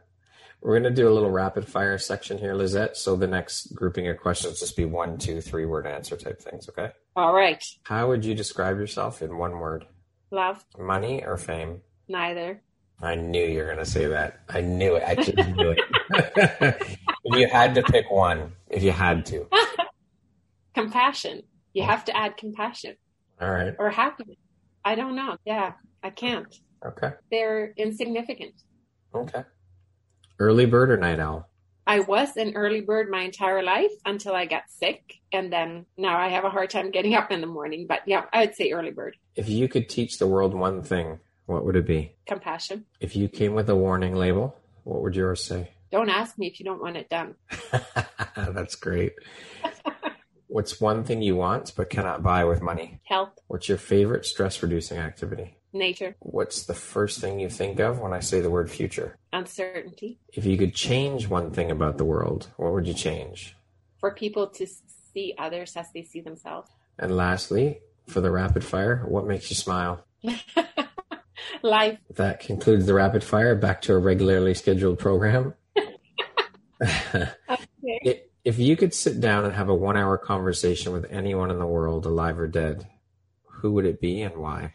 Speaker 1: We're going to do a little rapid fire section here, Lizette. So the next grouping of questions just be one, two, three word answer type things. Okay.
Speaker 2: All right.
Speaker 1: How would you describe yourself in one word?
Speaker 2: Love.
Speaker 1: Money or fame?
Speaker 2: Neither.
Speaker 1: I knew you were going to say that. I knew it. I just knew it. <laughs> if you had to pick one, if you had to. <laughs>
Speaker 2: Compassion. You have to add compassion.
Speaker 1: All right.
Speaker 2: Or happiness. I don't know. Yeah, I can't.
Speaker 1: Okay.
Speaker 2: They're insignificant.
Speaker 1: Okay. Early bird or night owl?
Speaker 2: I was an early bird my entire life until I got sick. And then now I have a hard time getting up in the morning. But yeah, I would say early bird.
Speaker 1: If you could teach the world one thing, what would it be?
Speaker 2: Compassion.
Speaker 1: If you came with a warning label, what would yours say?
Speaker 2: Don't ask me if you don't want it done. <laughs>
Speaker 1: That's great. What's one thing you want but cannot buy with money?
Speaker 2: Health.
Speaker 1: What's your favorite stress reducing activity?
Speaker 2: Nature.
Speaker 1: What's the first thing you think of when I say the word future?
Speaker 2: Uncertainty.
Speaker 1: If you could change one thing about the world, what would you change?
Speaker 2: For people to see others as they see themselves.
Speaker 1: And lastly, for the rapid fire, what makes you smile? <laughs>
Speaker 2: Life.
Speaker 1: That concludes the rapid fire. Back to a regularly scheduled program. Okay. If you could sit down and have a one hour conversation with anyone in the world, alive or dead, who would it be and why?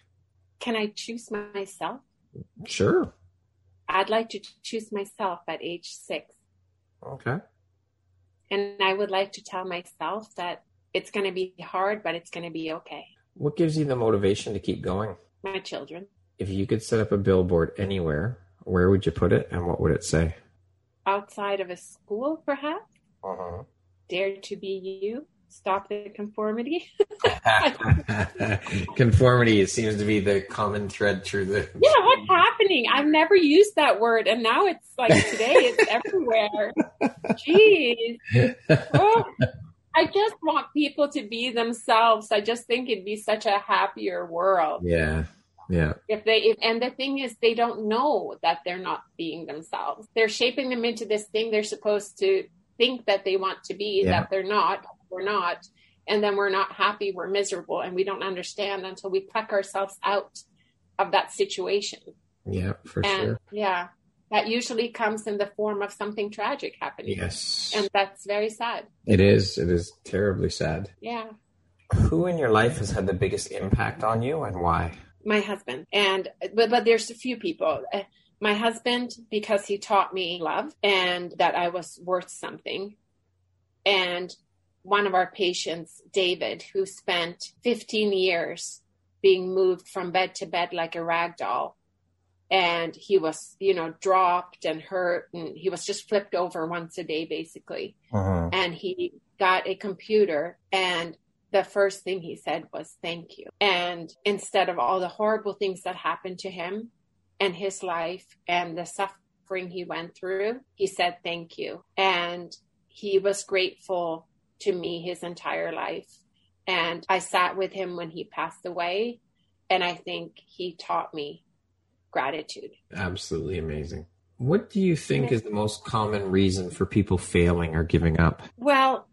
Speaker 2: Can I choose myself?
Speaker 1: Sure.
Speaker 2: I'd like to choose myself at age six.
Speaker 1: Okay.
Speaker 2: And I would like to tell myself that it's going to be hard, but it's going to be okay.
Speaker 1: What gives you the motivation to keep going?
Speaker 2: My children.
Speaker 1: If you could set up a billboard anywhere, where would you put it and what would it say?
Speaker 2: Outside of a school, perhaps?
Speaker 1: Uh-huh.
Speaker 2: Dare to be you stop the conformity. <laughs>
Speaker 1: conformity it seems to be the common thread through the <laughs>
Speaker 2: Yeah, what's happening? I've never used that word and now it's like today it's <laughs> everywhere. Jeez. Oh, I just want people to be themselves. I just think it'd be such a happier world.
Speaker 1: Yeah. Yeah.
Speaker 2: If they if, and the thing is they don't know that they're not being themselves. They're shaping them into this thing they're supposed to think that they want to be yeah. that they're not we're not and then we're not happy we're miserable and we don't understand until we pluck ourselves out of that situation.
Speaker 1: Yeah for
Speaker 2: and,
Speaker 1: sure.
Speaker 2: yeah that usually comes in the form of something tragic happening.
Speaker 1: Yes.
Speaker 2: And that's very sad.
Speaker 1: It is it is terribly sad.
Speaker 2: Yeah.
Speaker 1: Who in your life has had the biggest impact on you and why
Speaker 2: my husband and but, but there's a few people uh, my husband because he taught me love and that I was worth something. And one of our patients, David, who spent 15 years being moved from bed to bed like a rag doll. And he was, you know, dropped and hurt, and he was just flipped over once a day, basically.
Speaker 1: Uh-huh.
Speaker 2: And he got a computer, and the first thing he said was, Thank you. And instead of all the horrible things that happened to him, and his life and the suffering he went through, he said thank you. And he was grateful to me his entire life. And I sat with him when he passed away. And I think he taught me gratitude.
Speaker 1: Absolutely amazing. What do you think is the most common reason for people failing or giving up?
Speaker 2: Well,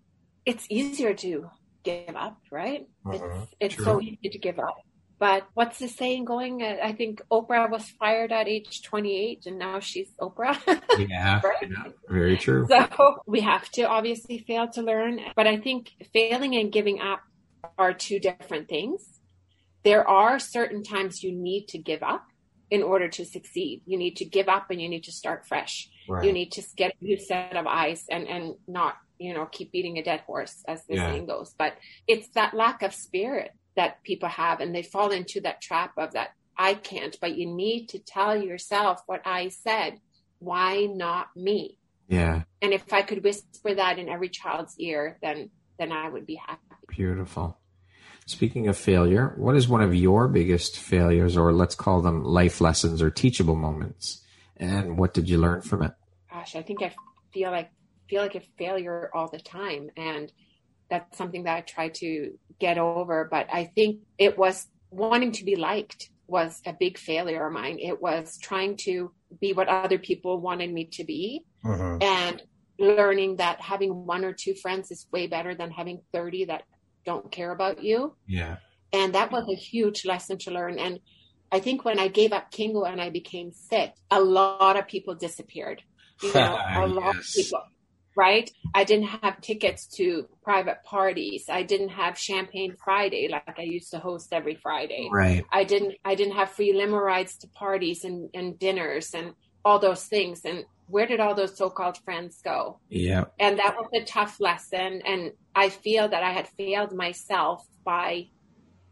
Speaker 2: it's easier to give up, right? Uh-huh. It's, it's so easy to give up. But what's the saying going? Uh, I think Oprah was fired at age 28 and now she's Oprah. <laughs>
Speaker 1: yeah, right? yeah, very true.
Speaker 2: So we have to obviously fail to learn. But I think failing and giving up are two different things. There are certain times you need to give up in order to succeed. You need to give up and you need to start fresh. Right. You need to get a new set of eyes and, and not, you know, keep beating a dead horse, as the yeah. saying goes. But it's that lack of spirit that people have and they fall into that trap of that I can't, but you need to tell yourself what I said. Why not me?
Speaker 1: Yeah.
Speaker 2: And if I could whisper that in every child's ear, then then I would be happy.
Speaker 1: Beautiful. Speaking of failure, what is one of your biggest failures, or let's call them life lessons or teachable moments? And what did you learn from it?
Speaker 2: Gosh, I think I feel like feel like a failure all the time, and that's something that I try to get over. But I think it was wanting to be liked was a big failure of mine. It was trying to be what other people wanted me to be
Speaker 1: uh-huh.
Speaker 2: and learning that having one or two friends is way better than having 30 that don't care about you.
Speaker 1: Yeah.
Speaker 2: And that was a huge lesson to learn. And I think when I gave up Kingo and I became sick, a lot of people disappeared. You know, <laughs> a lot yes. of people right? I didn't have tickets to private parties. I didn't have champagne Friday like I used to host every Friday.
Speaker 1: Right.
Speaker 2: I didn't I didn't have free limo rides to parties and, and dinners and all those things. And where did all those so-called friends go?
Speaker 1: Yeah.
Speaker 2: And that was a tough lesson. And I feel that I had failed myself by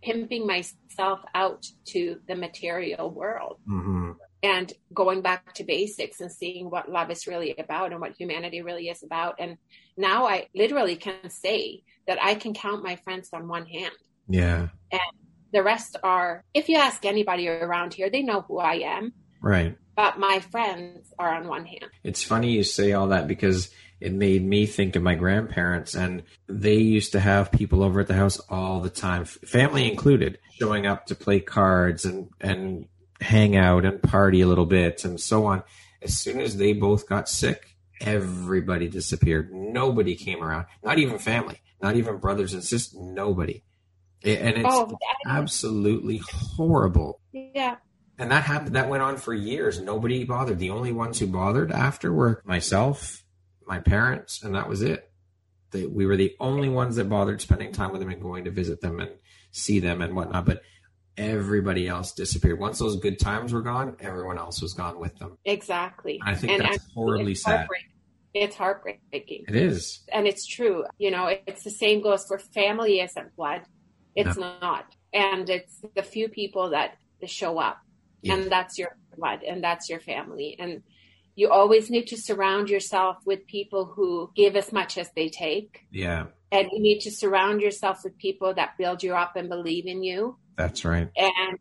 Speaker 2: pimping myself out to the material world. Mm-hmm. And going back to basics and seeing what love is really about and what humanity really is about. And now I literally can say that I can count my friends on one hand.
Speaker 1: Yeah.
Speaker 2: And the rest are, if you ask anybody around here, they know who I am.
Speaker 1: Right.
Speaker 2: But my friends are on one hand.
Speaker 1: It's funny you say all that because it made me think of my grandparents and they used to have people over at the house all the time, family included, showing up to play cards and, and hang out and party a little bit and so on. As soon as they both got sick, everybody disappeared. Nobody came around. Not even family, not even brothers and sisters, nobody. And it's oh, absolutely horrible.
Speaker 2: Yeah.
Speaker 1: And that happened, that went on for years. Nobody bothered. The only ones who bothered after were myself, my parents, and that was it. They, we were the only ones that bothered spending time with them and going to visit them and see them and whatnot. But everybody else disappeared. Once those good times were gone, everyone else was gone with them.
Speaker 2: Exactly.
Speaker 1: I think and that's horribly sad.
Speaker 2: It's heartbreaking.
Speaker 1: It is.
Speaker 2: And it's true. You know, it's the same goes for family isn't blood. It's no. not. And it's the few people that show up. Yeah. And that's your blood and that's your family. And you always need to surround yourself with people who give as much as they take.
Speaker 1: Yeah.
Speaker 2: And you need to surround yourself with people that build you up and believe in you.
Speaker 1: That's right.
Speaker 2: And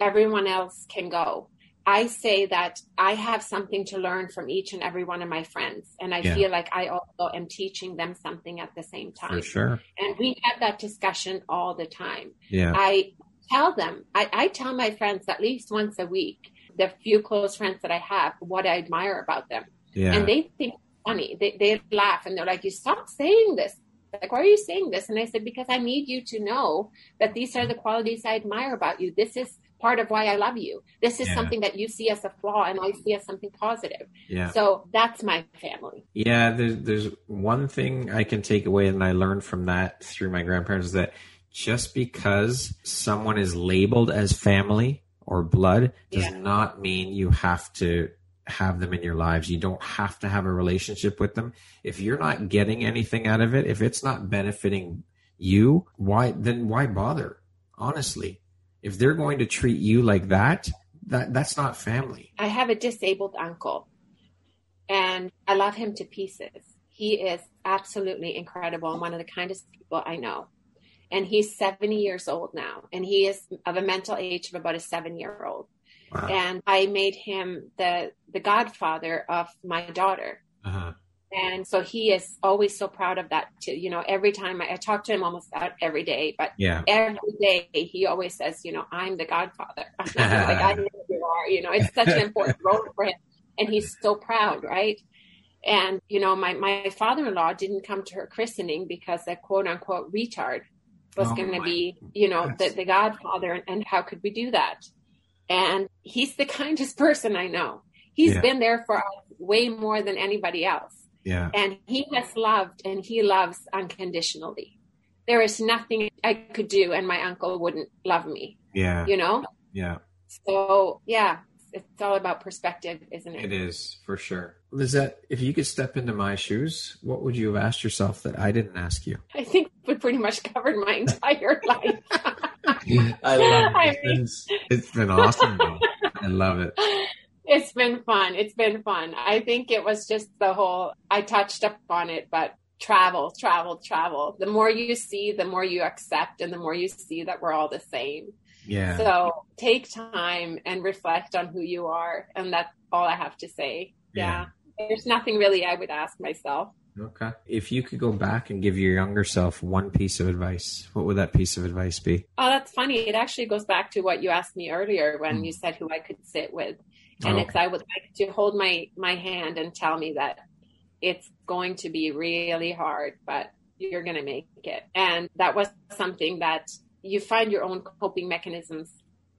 Speaker 2: everyone else can go. I say that I have something to learn from each and every one of my friends. And I yeah. feel like I also am teaching them something at the same time.
Speaker 1: For sure.
Speaker 2: And we have that discussion all the time.
Speaker 1: Yeah.
Speaker 2: I tell them, I, I tell my friends at least once a week, the few close friends that I have, what I admire about them.
Speaker 1: Yeah.
Speaker 2: And they think funny. They, they laugh and they're like, you stop saying this like, why are you saying this? And I said, because I need you to know that these are the qualities I admire about you. This is part of why I love you. This is yeah. something that you see as a flaw and I see as something positive.
Speaker 1: Yeah.
Speaker 2: So that's my family.
Speaker 1: Yeah. There's, there's one thing I can take away and I learned from that through my grandparents is that just because someone is labeled as family or blood does yeah. not mean you have to have them in your lives. You don't have to have a relationship with them. If you're not getting anything out of it, if it's not benefiting you, why then why bother? Honestly, if they're going to treat you like that, that that's not family.
Speaker 2: I have a disabled uncle and I love him to pieces. He is absolutely incredible and one of the kindest people I know. And he's 70 years old now and he is of a mental age of about a 7-year-old Wow. And I made him the the godfather of my daughter. Uh-huh. And so he is always so proud of that too. You know, every time I, I talk to him almost every day, but
Speaker 1: yeah.
Speaker 2: every day he always says, you know, I'm the godfather. <laughs> like I <laughs> know you are, you know, it's such an important role for him. And he's so proud, right? And, you know, my, my father-in-law didn't come to her christening because a quote unquote retard was oh going to be, you know, the, the godfather. And, and how could we do that? And he's the <laughs> kindest person I know. He's yeah. been there for us way more than anybody else.
Speaker 1: Yeah.
Speaker 2: And he has loved and he loves unconditionally. There is nothing I could do and my uncle wouldn't love me.
Speaker 1: Yeah.
Speaker 2: You know?
Speaker 1: Yeah.
Speaker 2: So, yeah, it's all about perspective, isn't it?
Speaker 1: It is, for sure. Lizette, if you could step into my shoes, what would you have asked yourself that I didn't ask you?
Speaker 2: I think we pretty much covered my entire <laughs> life.
Speaker 1: I love it. It's been, it's been awesome. Though. I love it.
Speaker 2: It's been fun. It's been fun. I think it was just the whole, I touched up on it, but travel, travel, travel. The more you see, the more you accept, and the more you see that we're all the same.
Speaker 1: Yeah.
Speaker 2: So take time and reflect on who you are. And that's all I have to say. yeah. yeah. There's nothing really I would ask myself.
Speaker 1: Okay. If you could go back and give your younger self one piece of advice, what would that piece of advice be?
Speaker 2: Oh, that's funny. It actually goes back to what you asked me earlier when mm. you said who I could sit with. And oh, it's I would like to hold my my hand and tell me that it's going to be really hard, but you're going to make it. And that was something that you find your own coping mechanisms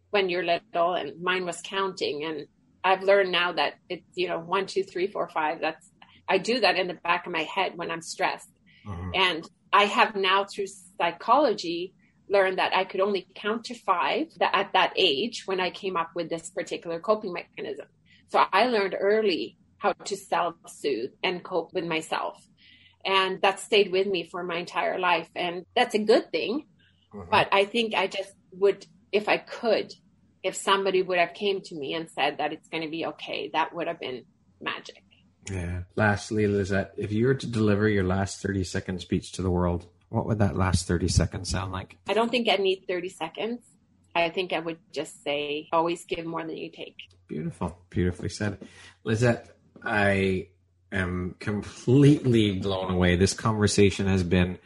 Speaker 2: when you're little and mine was counting and I've learned now that it's, you know, one, two, three, four, five. That's I do that in the back of my head when I'm stressed. Uh-huh. And I have now through psychology learned that I could only count to five that at that age when I came up with this particular coping mechanism. So I learned early how to self soothe and cope with myself. And that stayed with me for my entire life. And that's a good thing. Mm-hmm. But I think I just would, if I could, if somebody would have came to me and said that it's going to be okay, that would have been magic.
Speaker 1: Yeah. Lastly, Lizette, if you were to deliver your last 30 second speech to the world, what would that last 30 seconds sound like?
Speaker 2: I don't think I need 30 seconds. I think I would just say, always give more than you take.
Speaker 1: Beautiful. Beautifully said. Lizette, I am completely blown away. This conversation has been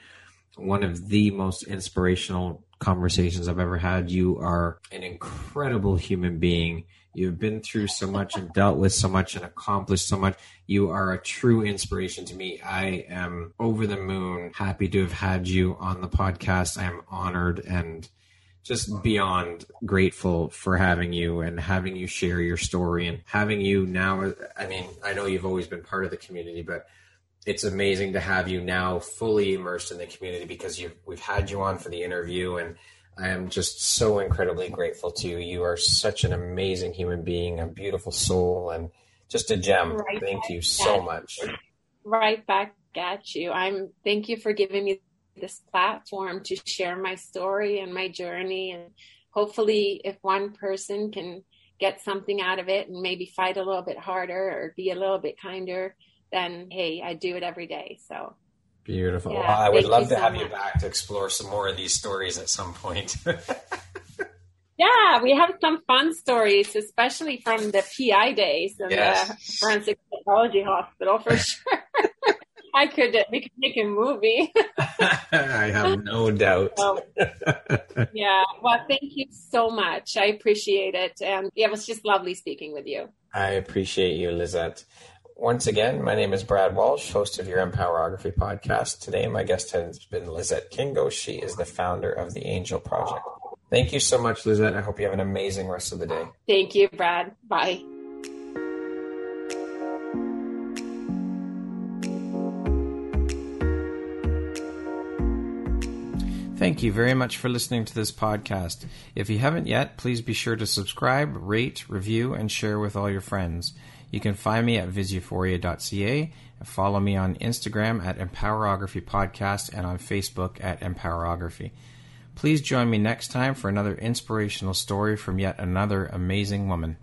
Speaker 1: one of the most inspirational conversations I've ever had. You are an incredible human being. You've been through so much and dealt with so much and accomplished so much. You are a true inspiration to me. I am over the moon happy to have had you on the podcast. I am honored and just beyond grateful for having you and having you share your story and having you now. I mean, I know you've always been part of the community, but it's amazing to have you now fully immersed in the community because you we've had you on for the interview and I am just so incredibly grateful to you. You are such an amazing human being, a beautiful soul, and just a gem. Right thank you so much.
Speaker 2: Right back at you. I'm thank you for giving me this platform to share my story and my journey and hopefully if one person can get something out of it and maybe fight a little bit harder or be a little bit kinder then hey i do it every day so
Speaker 1: Beautiful. Yeah, well, I would love to so have much. you back to explore some more of these stories at some point. <laughs>
Speaker 2: yeah, we have some fun stories, especially from the PI days in yes. the Forensic Pathology Hospital for <laughs> sure. I could we could make a movie. <laughs>
Speaker 1: I have no doubt.
Speaker 2: So, yeah. Well, thank you so much. I appreciate it, and it was just lovely speaking with you.
Speaker 1: I appreciate you, Lizette. Once again, my name is Brad Walsh, host of your Empowerography podcast. Today, my guest has been Lizette Kingo. She is the founder of the Angel Project. Thank you so much, Lizette. I hope you have an amazing rest of the day.
Speaker 2: Thank you, Brad. Bye.
Speaker 1: Thank you very much for listening to this podcast. If you haven't yet, please be sure to subscribe, rate, review, and share with all your friends. You can find me at visuphoria.ca and follow me on Instagram at Empowerography Podcast and on Facebook at Empowerography. Please join me next time for another inspirational story from yet another amazing woman.